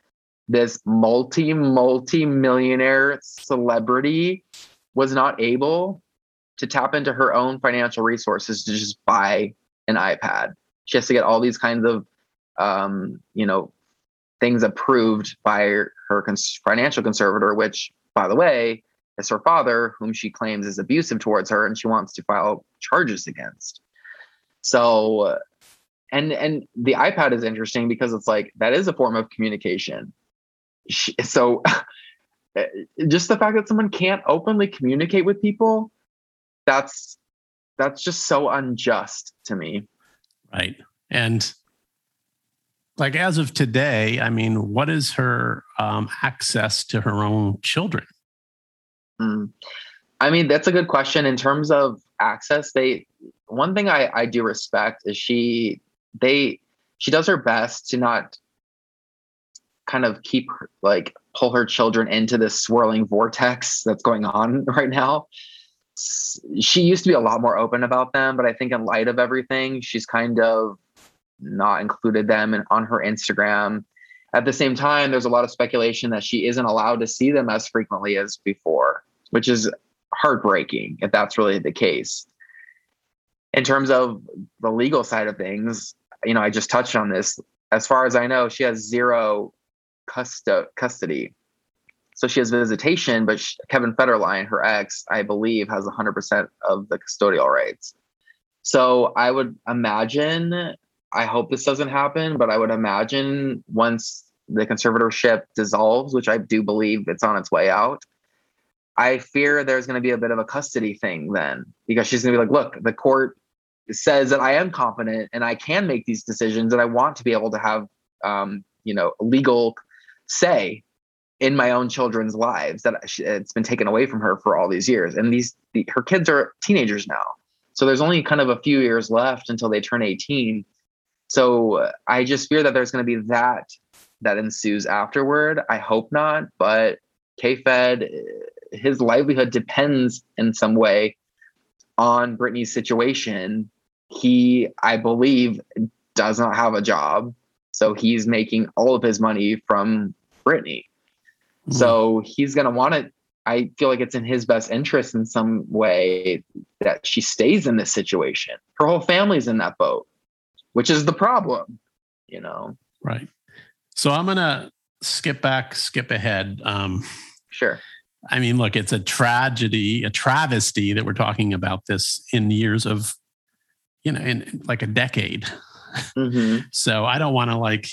S2: this multi multi millionaire celebrity was not able to tap into her own financial resources to just buy an iPad. She has to get all these kinds of, um, you know, things approved by her cons- financial conservator, which, by the way, is her father, whom she claims is abusive towards her, and she wants to file charges against. So, and and the iPad is interesting because it's like that is a form of communication. She, so, (laughs) just the fact that someone can't openly communicate with people, that's that's just so unjust to me.
S1: Right, and like as of today, I mean, what is her um, access to her own children?
S2: Mm. I mean, that's a good question. In terms of access, they one thing I, I do respect is she they she does her best to not kind of keep like pull her children into this swirling vortex that's going on (laughs) right now. She used to be a lot more open about them, but I think in light of everything, she's kind of not included them in, on her Instagram. At the same time, there's a lot of speculation that she isn't allowed to see them as frequently as before which is heartbreaking if that's really the case. In terms of the legal side of things, you know, I just touched on this. As far as I know, she has zero custo- custody. So she has visitation, but she, Kevin Federline, her ex, I believe, has 100% of the custodial rights. So I would imagine, I hope this doesn't happen, but I would imagine once the conservatorship dissolves, which I do believe it's on its way out, I fear there's going to be a bit of a custody thing then because she's going to be like, look, the court says that I am competent and I can make these decisions and I want to be able to have, um, you know, legal say in my own children's lives that it's been taken away from her for all these years. And these, the, her kids are teenagers now. So there's only kind of a few years left until they turn 18. So uh, I just fear that there's going to be that that ensues afterward. I hope not, but K-Fed uh, his livelihood depends in some way on Britney's situation. He, I believe, does not have a job. So he's making all of his money from Britney. Mm. So he's going to want to, I feel like it's in his best interest in some way that she stays in this situation. Her whole family's in that boat, which is the problem, you know?
S1: Right. So I'm going to skip back, skip ahead. Um,
S2: sure.
S1: I mean, look, it's a tragedy, a travesty that we're talking about this in years of, you know, in like a decade. Mm-hmm. (laughs) so I don't want to like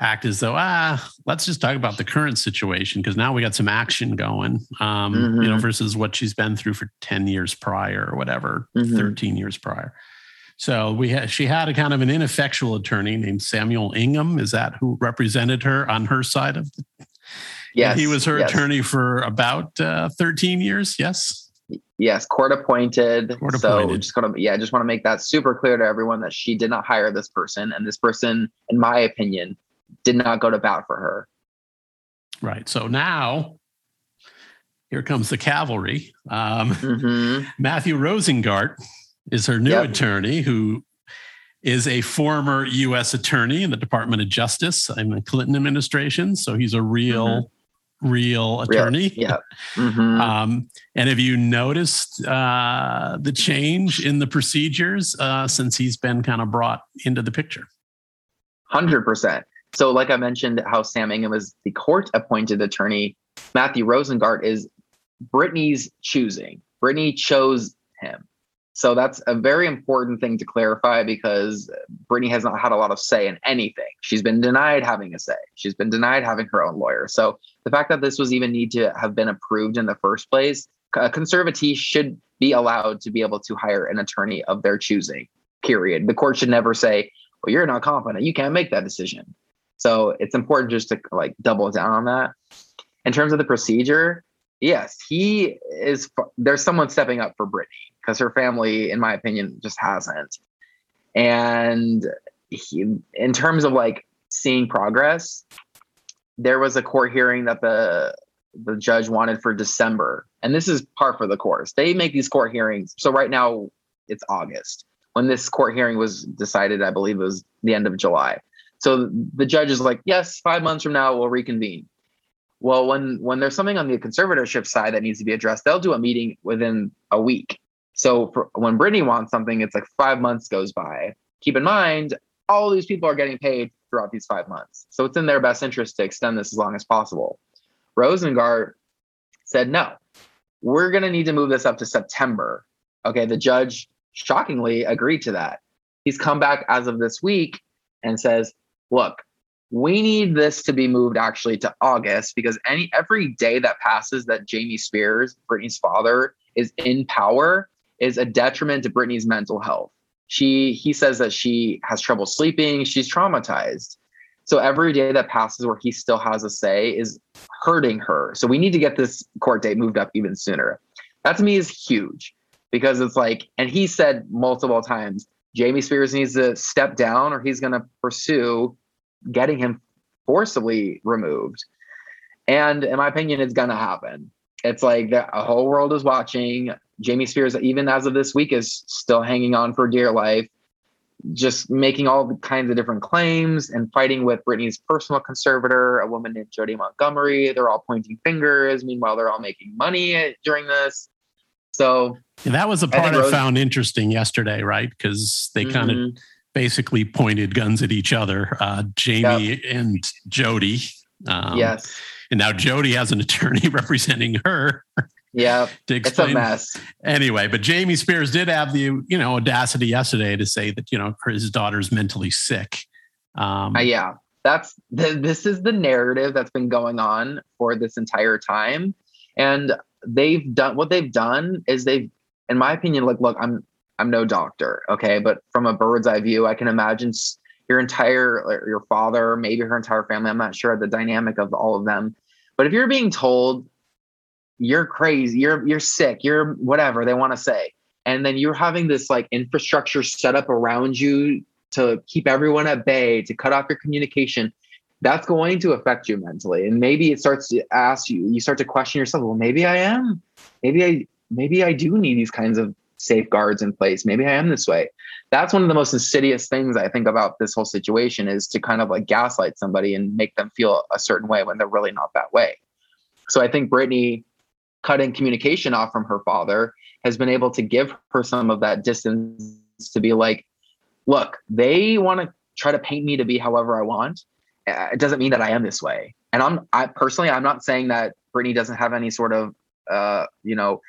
S1: act as though ah let's just talk about the current situation because now we got some action going um mm-hmm. you know mm-hmm. versus what she's been through for 10 years prior or whatever mm-hmm. 13 years prior so we had she had a kind of an ineffectual attorney named Samuel Ingham. Is that who represented her on her side of the?
S2: Yes,
S1: he was her
S2: yes.
S1: attorney for about uh, thirteen years. Yes.
S2: Yes, court appointed. Court appointed. So just gonna yeah, I just want to make that super clear to everyone that she did not hire this person, and this person, in my opinion, did not go to bat for her.
S1: Right. So now here comes the cavalry. Um, mm-hmm. (laughs) Matthew Rosengart is her new yep. attorney, who is a former U.S. attorney in the Department of Justice in the Clinton administration. So he's a real, mm-hmm. real attorney.
S2: Real. Yeah. (laughs) Mm-hmm.
S1: Um, and have you noticed uh, the change in the procedures uh, since he's been kind of brought into the picture?
S2: Hundred percent. So, like I mentioned, how Sam Ingham is the court-appointed attorney. Matthew Rosengart is Britney's choosing. Britney chose him. So that's a very important thing to clarify because Britney has not had a lot of say in anything. She's been denied having a say. She's been denied having her own lawyer. So the fact that this was even need to have been approved in the first place, a uh, conservatee should be allowed to be able to hire an attorney of their choosing. Period. The court should never say, "Well, you're not competent. You can't make that decision." So it's important just to like double down on that. In terms of the procedure, yes, he is. There's someone stepping up for Britney because her family, in my opinion, just hasn't. And he, in terms of like seeing progress, there was a court hearing that the the judge wanted for December, and this is par for the course. They make these court hearings. So right now it's August. When this court hearing was decided, I believe it was the end of July. So the judge is like, "Yes, five months from now we'll reconvene." Well, when when there's something on the conservatorship side that needs to be addressed, they'll do a meeting within a week. So for, when Britney wants something, it's like five months goes by. Keep in mind, all these people are getting paid throughout these five months. So it's in their best interest to extend this as long as possible. Rosengart said, no, we're going to need to move this up to September. Okay. The judge shockingly agreed to that. He's come back as of this week and says, look, we need this to be moved actually to August because any every day that passes that Jamie Spears, Britney's father, is in power, is a detriment to Britney's mental health. She he says that she has trouble sleeping, she's traumatized. So every day that passes where he still has a say is hurting her. So we need to get this court date moved up even sooner. That to me is huge because it's like, and he said multiple times, Jamie Spears needs to step down or he's going to pursue getting him forcibly removed. And in my opinion, it's going to happen. It's like the whole world is watching. Jamie Spears, even as of this week, is still hanging on for dear life, just making all kinds of different claims and fighting with Britney's personal conservator, a woman named Jodi Montgomery. They're all pointing fingers. Meanwhile, they're all making money during this. So
S1: that was the part I, Rose- I found interesting yesterday, right? Because they kind of mm-hmm. basically pointed guns at each other, uh, Jamie yep. and Jodi.
S2: Um, yes.
S1: And now Jodi has an attorney (laughs) representing her.
S2: Yeah, it's a mess.
S1: Anyway, but Jamie Spears did have the you know audacity yesterday to say that you know his daughter's mentally sick.
S2: Um, uh, yeah, that's the, this is the narrative that's been going on for this entire time, and they've done what they've done is they've, in my opinion, like look, I'm I'm no doctor, okay, but from a bird's eye view, I can imagine your entire your father, maybe her entire family. I'm not sure the dynamic of all of them, but if you're being told you're crazy, you're you're sick, you're whatever they want to say. And then you're having this like infrastructure set up around you to keep everyone at bay, to cut off your communication. That's going to affect you mentally. And maybe it starts to ask you, you start to question yourself, well, maybe I am. Maybe I maybe I do need these kinds of safeguards in place. Maybe I am this way. That's one of the most insidious things I think about this whole situation is to kind of like gaslight somebody and make them feel a certain way when they're really not that way. So I think Britney cutting communication off from her father has been able to give her some of that distance to be like, look, they want to try to paint me to be however I want. It doesn't mean that I am this way. And I'm, I personally, I'm not saying that Britney doesn't have any sort of, uh, you know,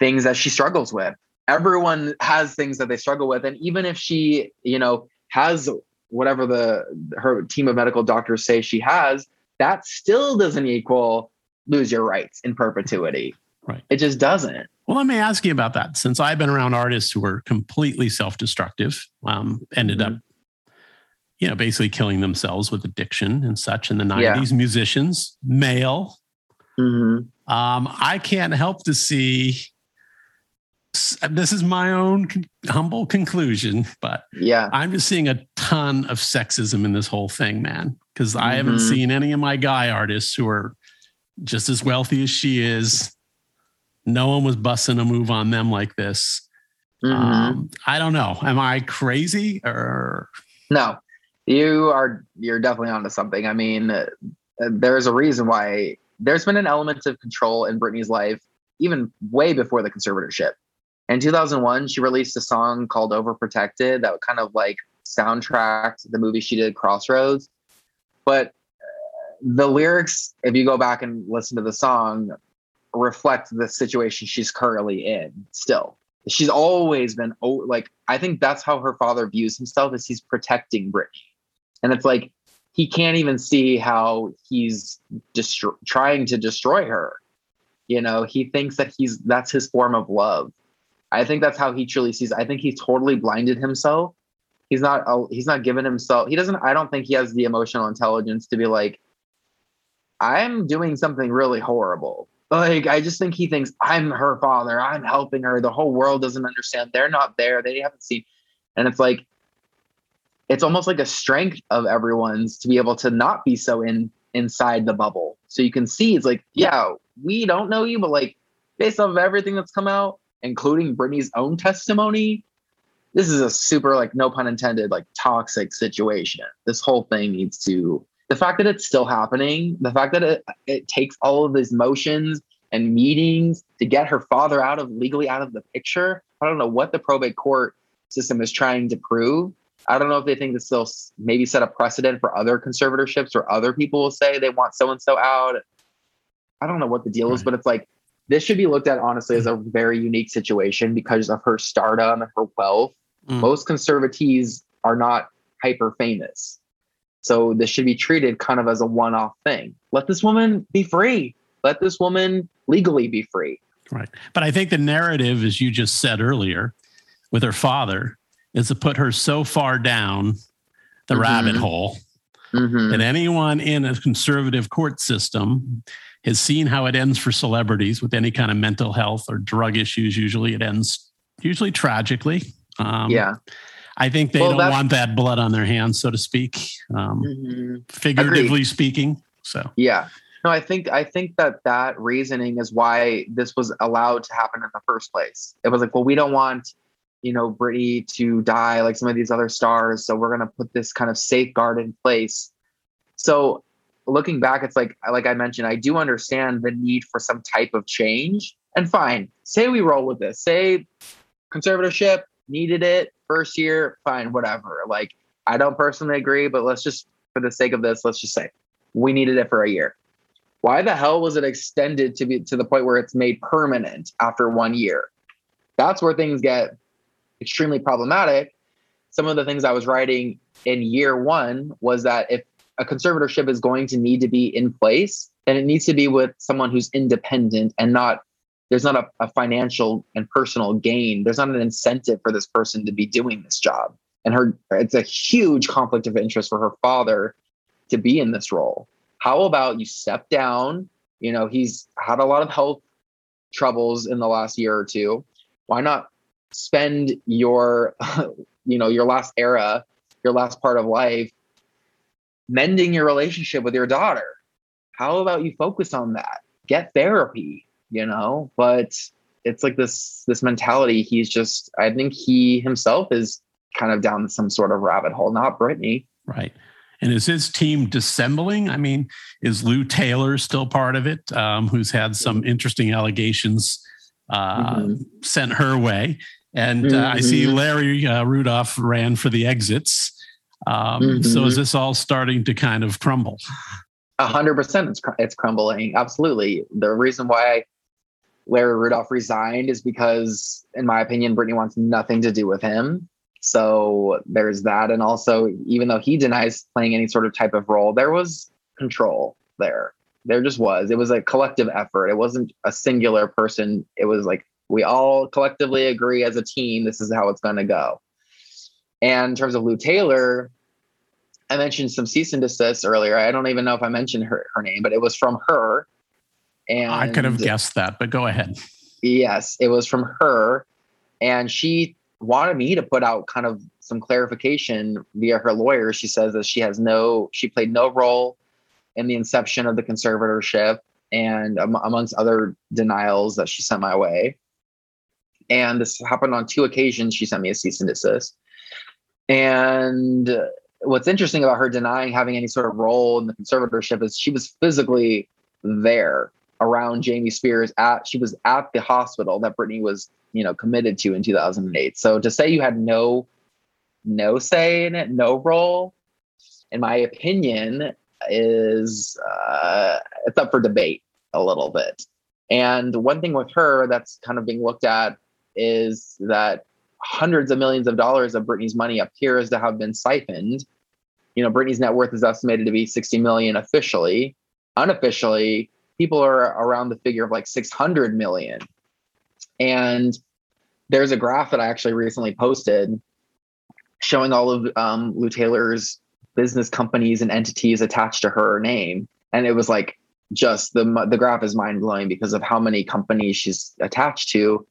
S2: things that she struggles with. Everyone has things that they struggle with. And even if she, you know, has whatever the her team of medical doctors say she has, that still doesn't equal lose your rights in perpetuity.
S1: Right.
S2: It just doesn't.
S1: Well, let me ask you about that. Since I've been around artists who were completely self-destructive, um, ended mm-hmm. up, you know, basically killing themselves with addiction and such in the '90s. Yeah. Musicians, male. Mm-hmm. Um, I can't help to see. This is my own humble conclusion, but
S2: yeah,
S1: I'm just seeing a ton of sexism in this whole thing, man. Because I mm-hmm. haven't seen any of my guy artists who are just as wealthy as she is no one was busting a move on them like this. Mm-hmm. Um, I don't know. Am I crazy or
S2: no? You are. You're definitely onto something. I mean, uh, there's a reason why there's been an element of control in Britney's life, even way before the conservatorship. In 2001, she released a song called "Overprotected" that kind of like soundtracked the movie she did, Crossroads. But uh, the lyrics, if you go back and listen to the song, reflect the situation she's currently in still. She's always been oh like i think that's how her father views himself is he's protecting britney. And it's like he can't even see how he's destro- trying to destroy her. You know he thinks that he's that's his form of love i think that's how he truly sees i think he's totally blinded himself he's not uh, he's not given himself he doesn't i don't think he has the emotional intelligence to be like i'm doing something really horrible like, I just think he thinks I'm her father. I'm helping her. The whole world doesn't understand. They're not there. They haven't seen. And it's like, it's almost like a strength of everyone's to be able to not be so in inside the bubble. So you can see it's like, yeah, we don't know you, but like based off of everything that's come out, including Britney's own testimony, this is a super like no pun intended, like toxic situation. This whole thing needs to the fact that it's still happening, the fact that it, it takes all of these motions and meetings to get her father out of legally out of the picture. I don't know what the probate court system is trying to prove. I don't know if they think this will maybe set a precedent for other conservatorships or other people will say they want so and so out. I don't know what the deal is, but it's like this should be looked at honestly as a very unique situation because of her stardom and her wealth. Mm. Most conservatees are not hyper famous. So this should be treated kind of as a one off thing. Let this woman be free. Let this woman legally be free.
S1: Right. But I think the narrative, as you just said earlier, with her father, is to put her so far down the mm-hmm. rabbit hole mm-hmm. that anyone in a conservative court system has seen how it ends for celebrities with any kind of mental health or drug issues. Usually it ends usually tragically.
S2: Um, yeah.
S1: I think they well, don't want that blood on their hands, so to speak, um, mm-hmm. figuratively Agreed. speaking. So
S2: yeah, no, I think I think that that reasoning is why this was allowed to happen in the first place. It was like, well, we don't want you know Britney to die like some of these other stars, so we're gonna put this kind of safeguard in place. So looking back, it's like like I mentioned, I do understand the need for some type of change. And fine, say we roll with this. Say conservatorship needed it first year, fine, whatever. Like, I don't personally agree, but let's just, for the sake of this, let's just say we needed it for a year. Why the hell was it extended to be to the point where it's made permanent after one year? That's where things get extremely problematic. Some of the things I was writing in year one was that if a conservatorship is going to need to be in place, then it needs to be with someone who's independent and not there's not a, a financial and personal gain. There's not an incentive for this person to be doing this job. And her, it's a huge conflict of interest for her father to be in this role. How about you step down? You know, he's had a lot of health troubles in the last year or two. Why not spend your, (laughs) you know, your last era, your last part of life mending your relationship with your daughter? How about you focus on that? Get therapy, you know but it's like this this mentality he's just i think he himself is kind of down some sort of rabbit hole not Britney.
S1: right and is his team dissembling? I mean, is Lou Taylor still part of it, um, who's had some interesting allegations uh, mm-hmm. sent her way? And mm-hmm. uh, I see mm-hmm. Larry uh, Rudolph ran for the exits. Um, mm-hmm. So is mm-hmm. this all starting to kind of crumble?
S2: A hundred percent, it's it's crumbling. Absolutely. The reason why Larry Rudolph resigned is because, in my opinion, Britney wants nothing to do with him. So there's that. And also, even though he denies playing any sort of type of role, there was control there. There just was. It was a collective effort. It wasn't a singular person. It was like we all collectively agree as a team, this is how it's going to go. And in terms of Lou Taylor, I mentioned some cease and desist earlier. I don't even know if I mentioned her, her name, but it was from her.
S1: And I could have guessed that, but go ahead.
S2: Yes, it was from her. And she wanted me to put out kind of some clarification via her lawyer. She says that she has no, she played no role in the inception of the conservatorship and um, amongst other denials that she sent my way. And this happened on two occasions. She sent me a cease and desist. And what's interesting about her denying having any sort of role in the conservatorship is she was physically there around Jamie Spears at she was at the hospital that Britney was, you know, committed to in 2008. So to say you had no no say in it, no role, in my opinion, is uh, it's up for debate a little bit. And one thing with her that's kind of being looked at is that hundreds of millions of dollars of Britney's money appears to have been siphoned. You know, Britney's net worth is estimated to be 60 million officially. Unofficially, people are around the figure of like 600 million. And there's a graph that I actually recently posted showing all of um, Lou Taylor's business companies and entities attached to her name. And it was like just the the graph is mind blowing because of how many companies she's attached to.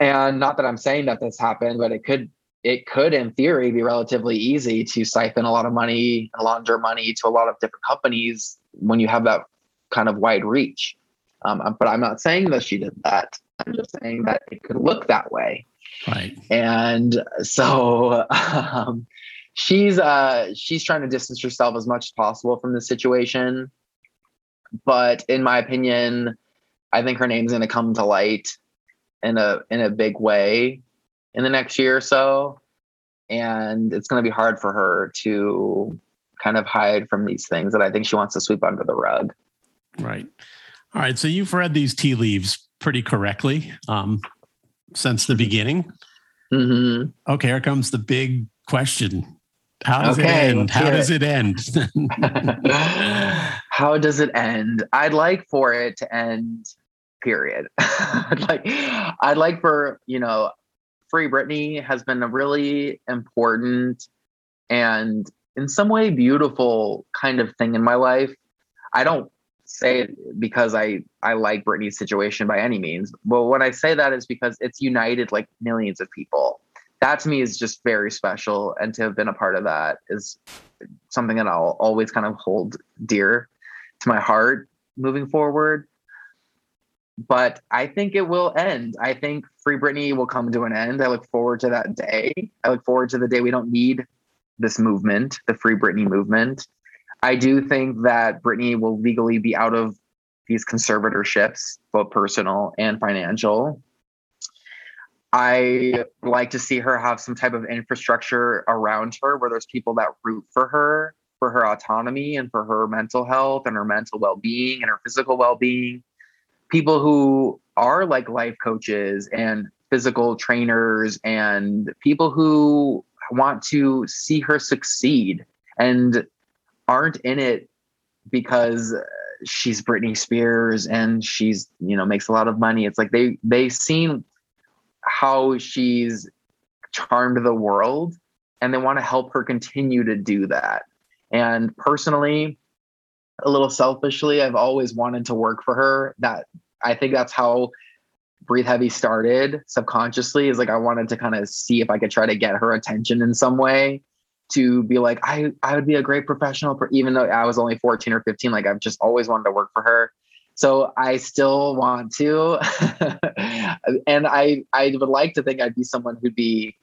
S2: And not that I'm saying that this happened, but it could it could in theory be relatively easy to siphon a lot of money and launder money to a lot of different companies when you have that kind of wide reach. Um, but I'm not saying that she did that. I'm just saying that it could look that way.
S1: Right.
S2: And so (laughs) um, she's uh, she's trying to distance herself as much as possible from the situation. But in my opinion, I think her name's going to come to light in a in a big way in the next year or so and it's going to be hard for her to kind of hide from these things that I think she wants to sweep under the rug.
S1: Right. All right. So you've read these tea leaves pretty correctly um, since the beginning.
S2: Mm-hmm.
S1: Okay. Here comes the big question. How does okay, it end? How does it, it end? (laughs) (laughs)
S2: How does it end? I'd like for it to end period. (laughs) like I'd like for, you know, Free Britney has been a really important and in some way beautiful kind of thing in my life. I don't say it because I I like Britney's situation by any means. But when I say that is because it's united like millions of people. That to me is just very special, and to have been a part of that is something that I'll always kind of hold dear to my heart moving forward but I think it will end. I think Free Britney will come to an end. I look forward to that day. I look forward to the day we don't need this movement, the Free Britney movement. I do think that Britney will legally be out of these conservatorships, both personal and financial. I like to see her have some type of infrastructure around her where there's people that root for her, for her autonomy and for her mental health and her mental well being and her physical well being people who are like life coaches and physical trainers and people who want to see her succeed and aren't in it because she's Britney Spears and she's you know makes a lot of money. It's like they they've seen how she's charmed the world and they want to help her continue to do that. And personally, a little selfishly, I've always wanted to work for her. That I think that's how Breathe Heavy started subconsciously. Is like I wanted to kind of see if I could try to get her attention in some way to be like I I would be a great professional for even though I was only 14 or 15 like I've just always wanted to work for her. So I still want to (laughs) and I I would like to think I'd be someone who'd be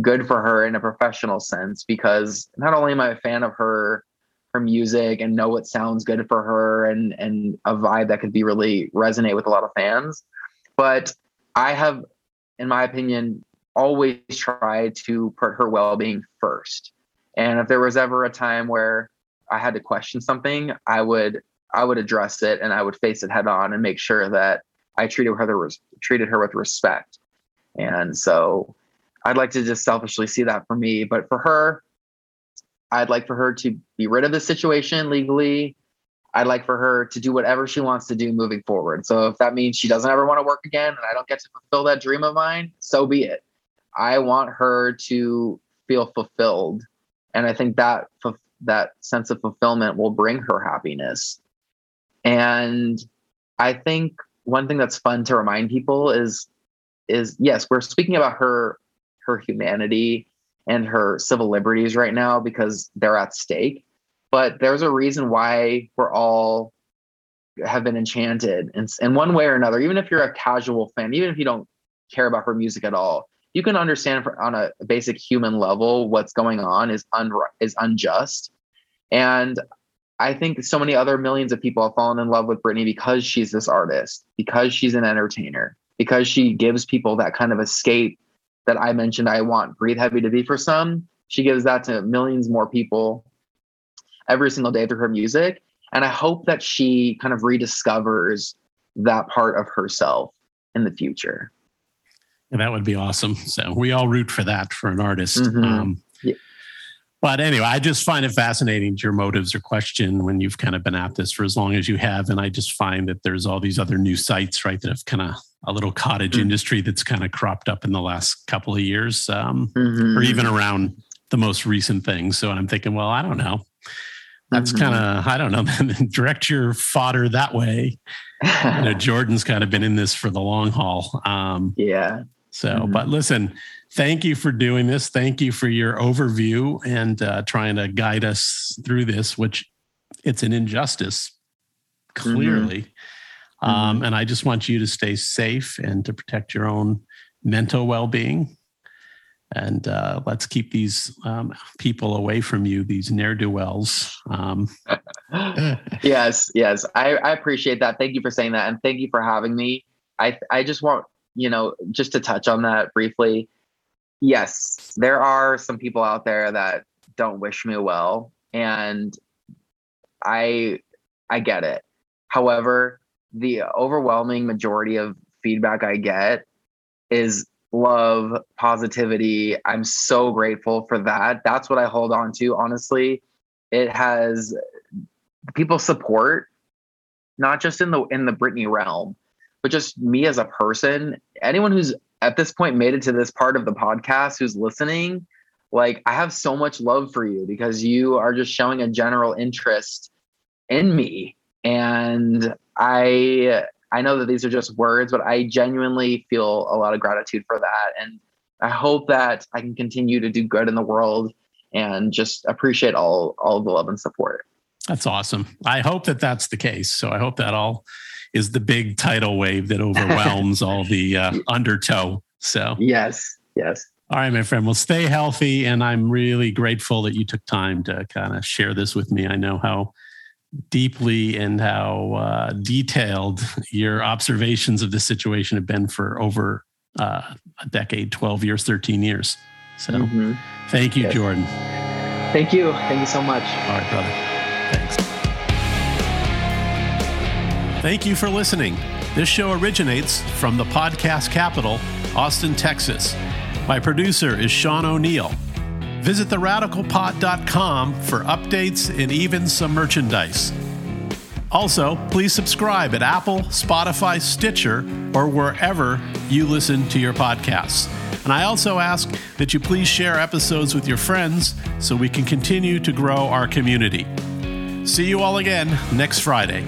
S2: good for her in a professional sense because not only am I a fan of her her music and know what sounds good for her and and a vibe that could be really resonate with a lot of fans. But I have, in my opinion, always tried to put her well-being first. And if there was ever a time where I had to question something, I would I would address it and I would face it head on and make sure that I treated her treated her with respect. And so I'd like to just selfishly see that for me. But for her, I'd like for her to be rid of the situation legally. I'd like for her to do whatever she wants to do moving forward. So if that means she doesn't ever want to work again and I don't get to fulfill that dream of mine, so be it. I want her to feel fulfilled. And I think that that sense of fulfillment will bring her happiness. And I think one thing that's fun to remind people is is yes, we're speaking about her her humanity and her civil liberties right now because they're at stake. But there's a reason why we're all have been enchanted in, in one way or another. Even if you're a casual fan, even if you don't care about her music at all, you can understand for, on a basic human level what's going on is un, is unjust. And I think so many other millions of people have fallen in love with Britney because she's this artist, because she's an entertainer, because she gives people that kind of escape that I mentioned I want Breathe Heavy to be for some. She gives that to millions more people every single day through her music. And I hope that she kind of rediscovers that part of herself in the future.
S1: And that would be awesome. So we all root for that for an artist. Mm-hmm. Um, yeah. But anyway, I just find it fascinating to your motives are questioned when you've kind of been at this for as long as you have. And I just find that there's all these other new sites, right, that have kind of a little cottage mm-hmm. industry that's kind of cropped up in the last couple of years, um, mm-hmm. or even around the most recent things. So I'm thinking, well, I don't know. That's mm-hmm. kind of I don't know. (laughs) direct your fodder that way. you know, (laughs) Jordan's kind of been in this for the long haul.
S2: Um, yeah.
S1: So, mm-hmm. but listen, thank you for doing this. Thank you for your overview and uh, trying to guide us through this, which it's an injustice, clearly. Mm-hmm. Um, mm-hmm. and I just want you to stay safe and to protect your own mental well being. And uh, let's keep these um, people away from you, these ne'er do wells. Um, (laughs)
S2: yes, yes. I, I appreciate that. Thank you for saying that. And thank you for having me. I, I just want, you know, just to touch on that briefly. Yes, there are some people out there that don't wish me well. And I, I get it. However, the overwhelming majority of feedback I get is love, positivity. I'm so grateful for that. That's what I hold on to. Honestly, it has people support, not just in the in the Britney realm, but just me as a person. Anyone who's at this point made it to this part of the podcast who's listening, like I have so much love for you because you are just showing a general interest in me and I I know that these are just words, but I genuinely feel a lot of gratitude for that. And I hope that I can continue to do good in the world and just appreciate all all the love and support.
S1: That's awesome. I hope that that's the case. So I hope that all is the big tidal wave that overwhelms (laughs) all the uh, undertow. So
S2: yes, yes.
S1: All right, my friend. Well, stay healthy, and I'm really grateful that you took time to kind of share this with me. I know how deeply and how uh, detailed your observations of the situation have been for over uh, a decade 12 years 13 years. So mm-hmm. thank you yes. jordan.
S2: Thank you. Thank you so much.
S1: All right brother. Thanks. Thank you for listening. This show originates from the podcast capital austin texas. My producer is sean o'neill Visit theradicalpod.com for updates and even some merchandise. Also, please subscribe at Apple, Spotify, Stitcher, or wherever you listen to your podcasts. And I also ask that you please share episodes with your friends so we can continue to grow our community. See you all again next Friday.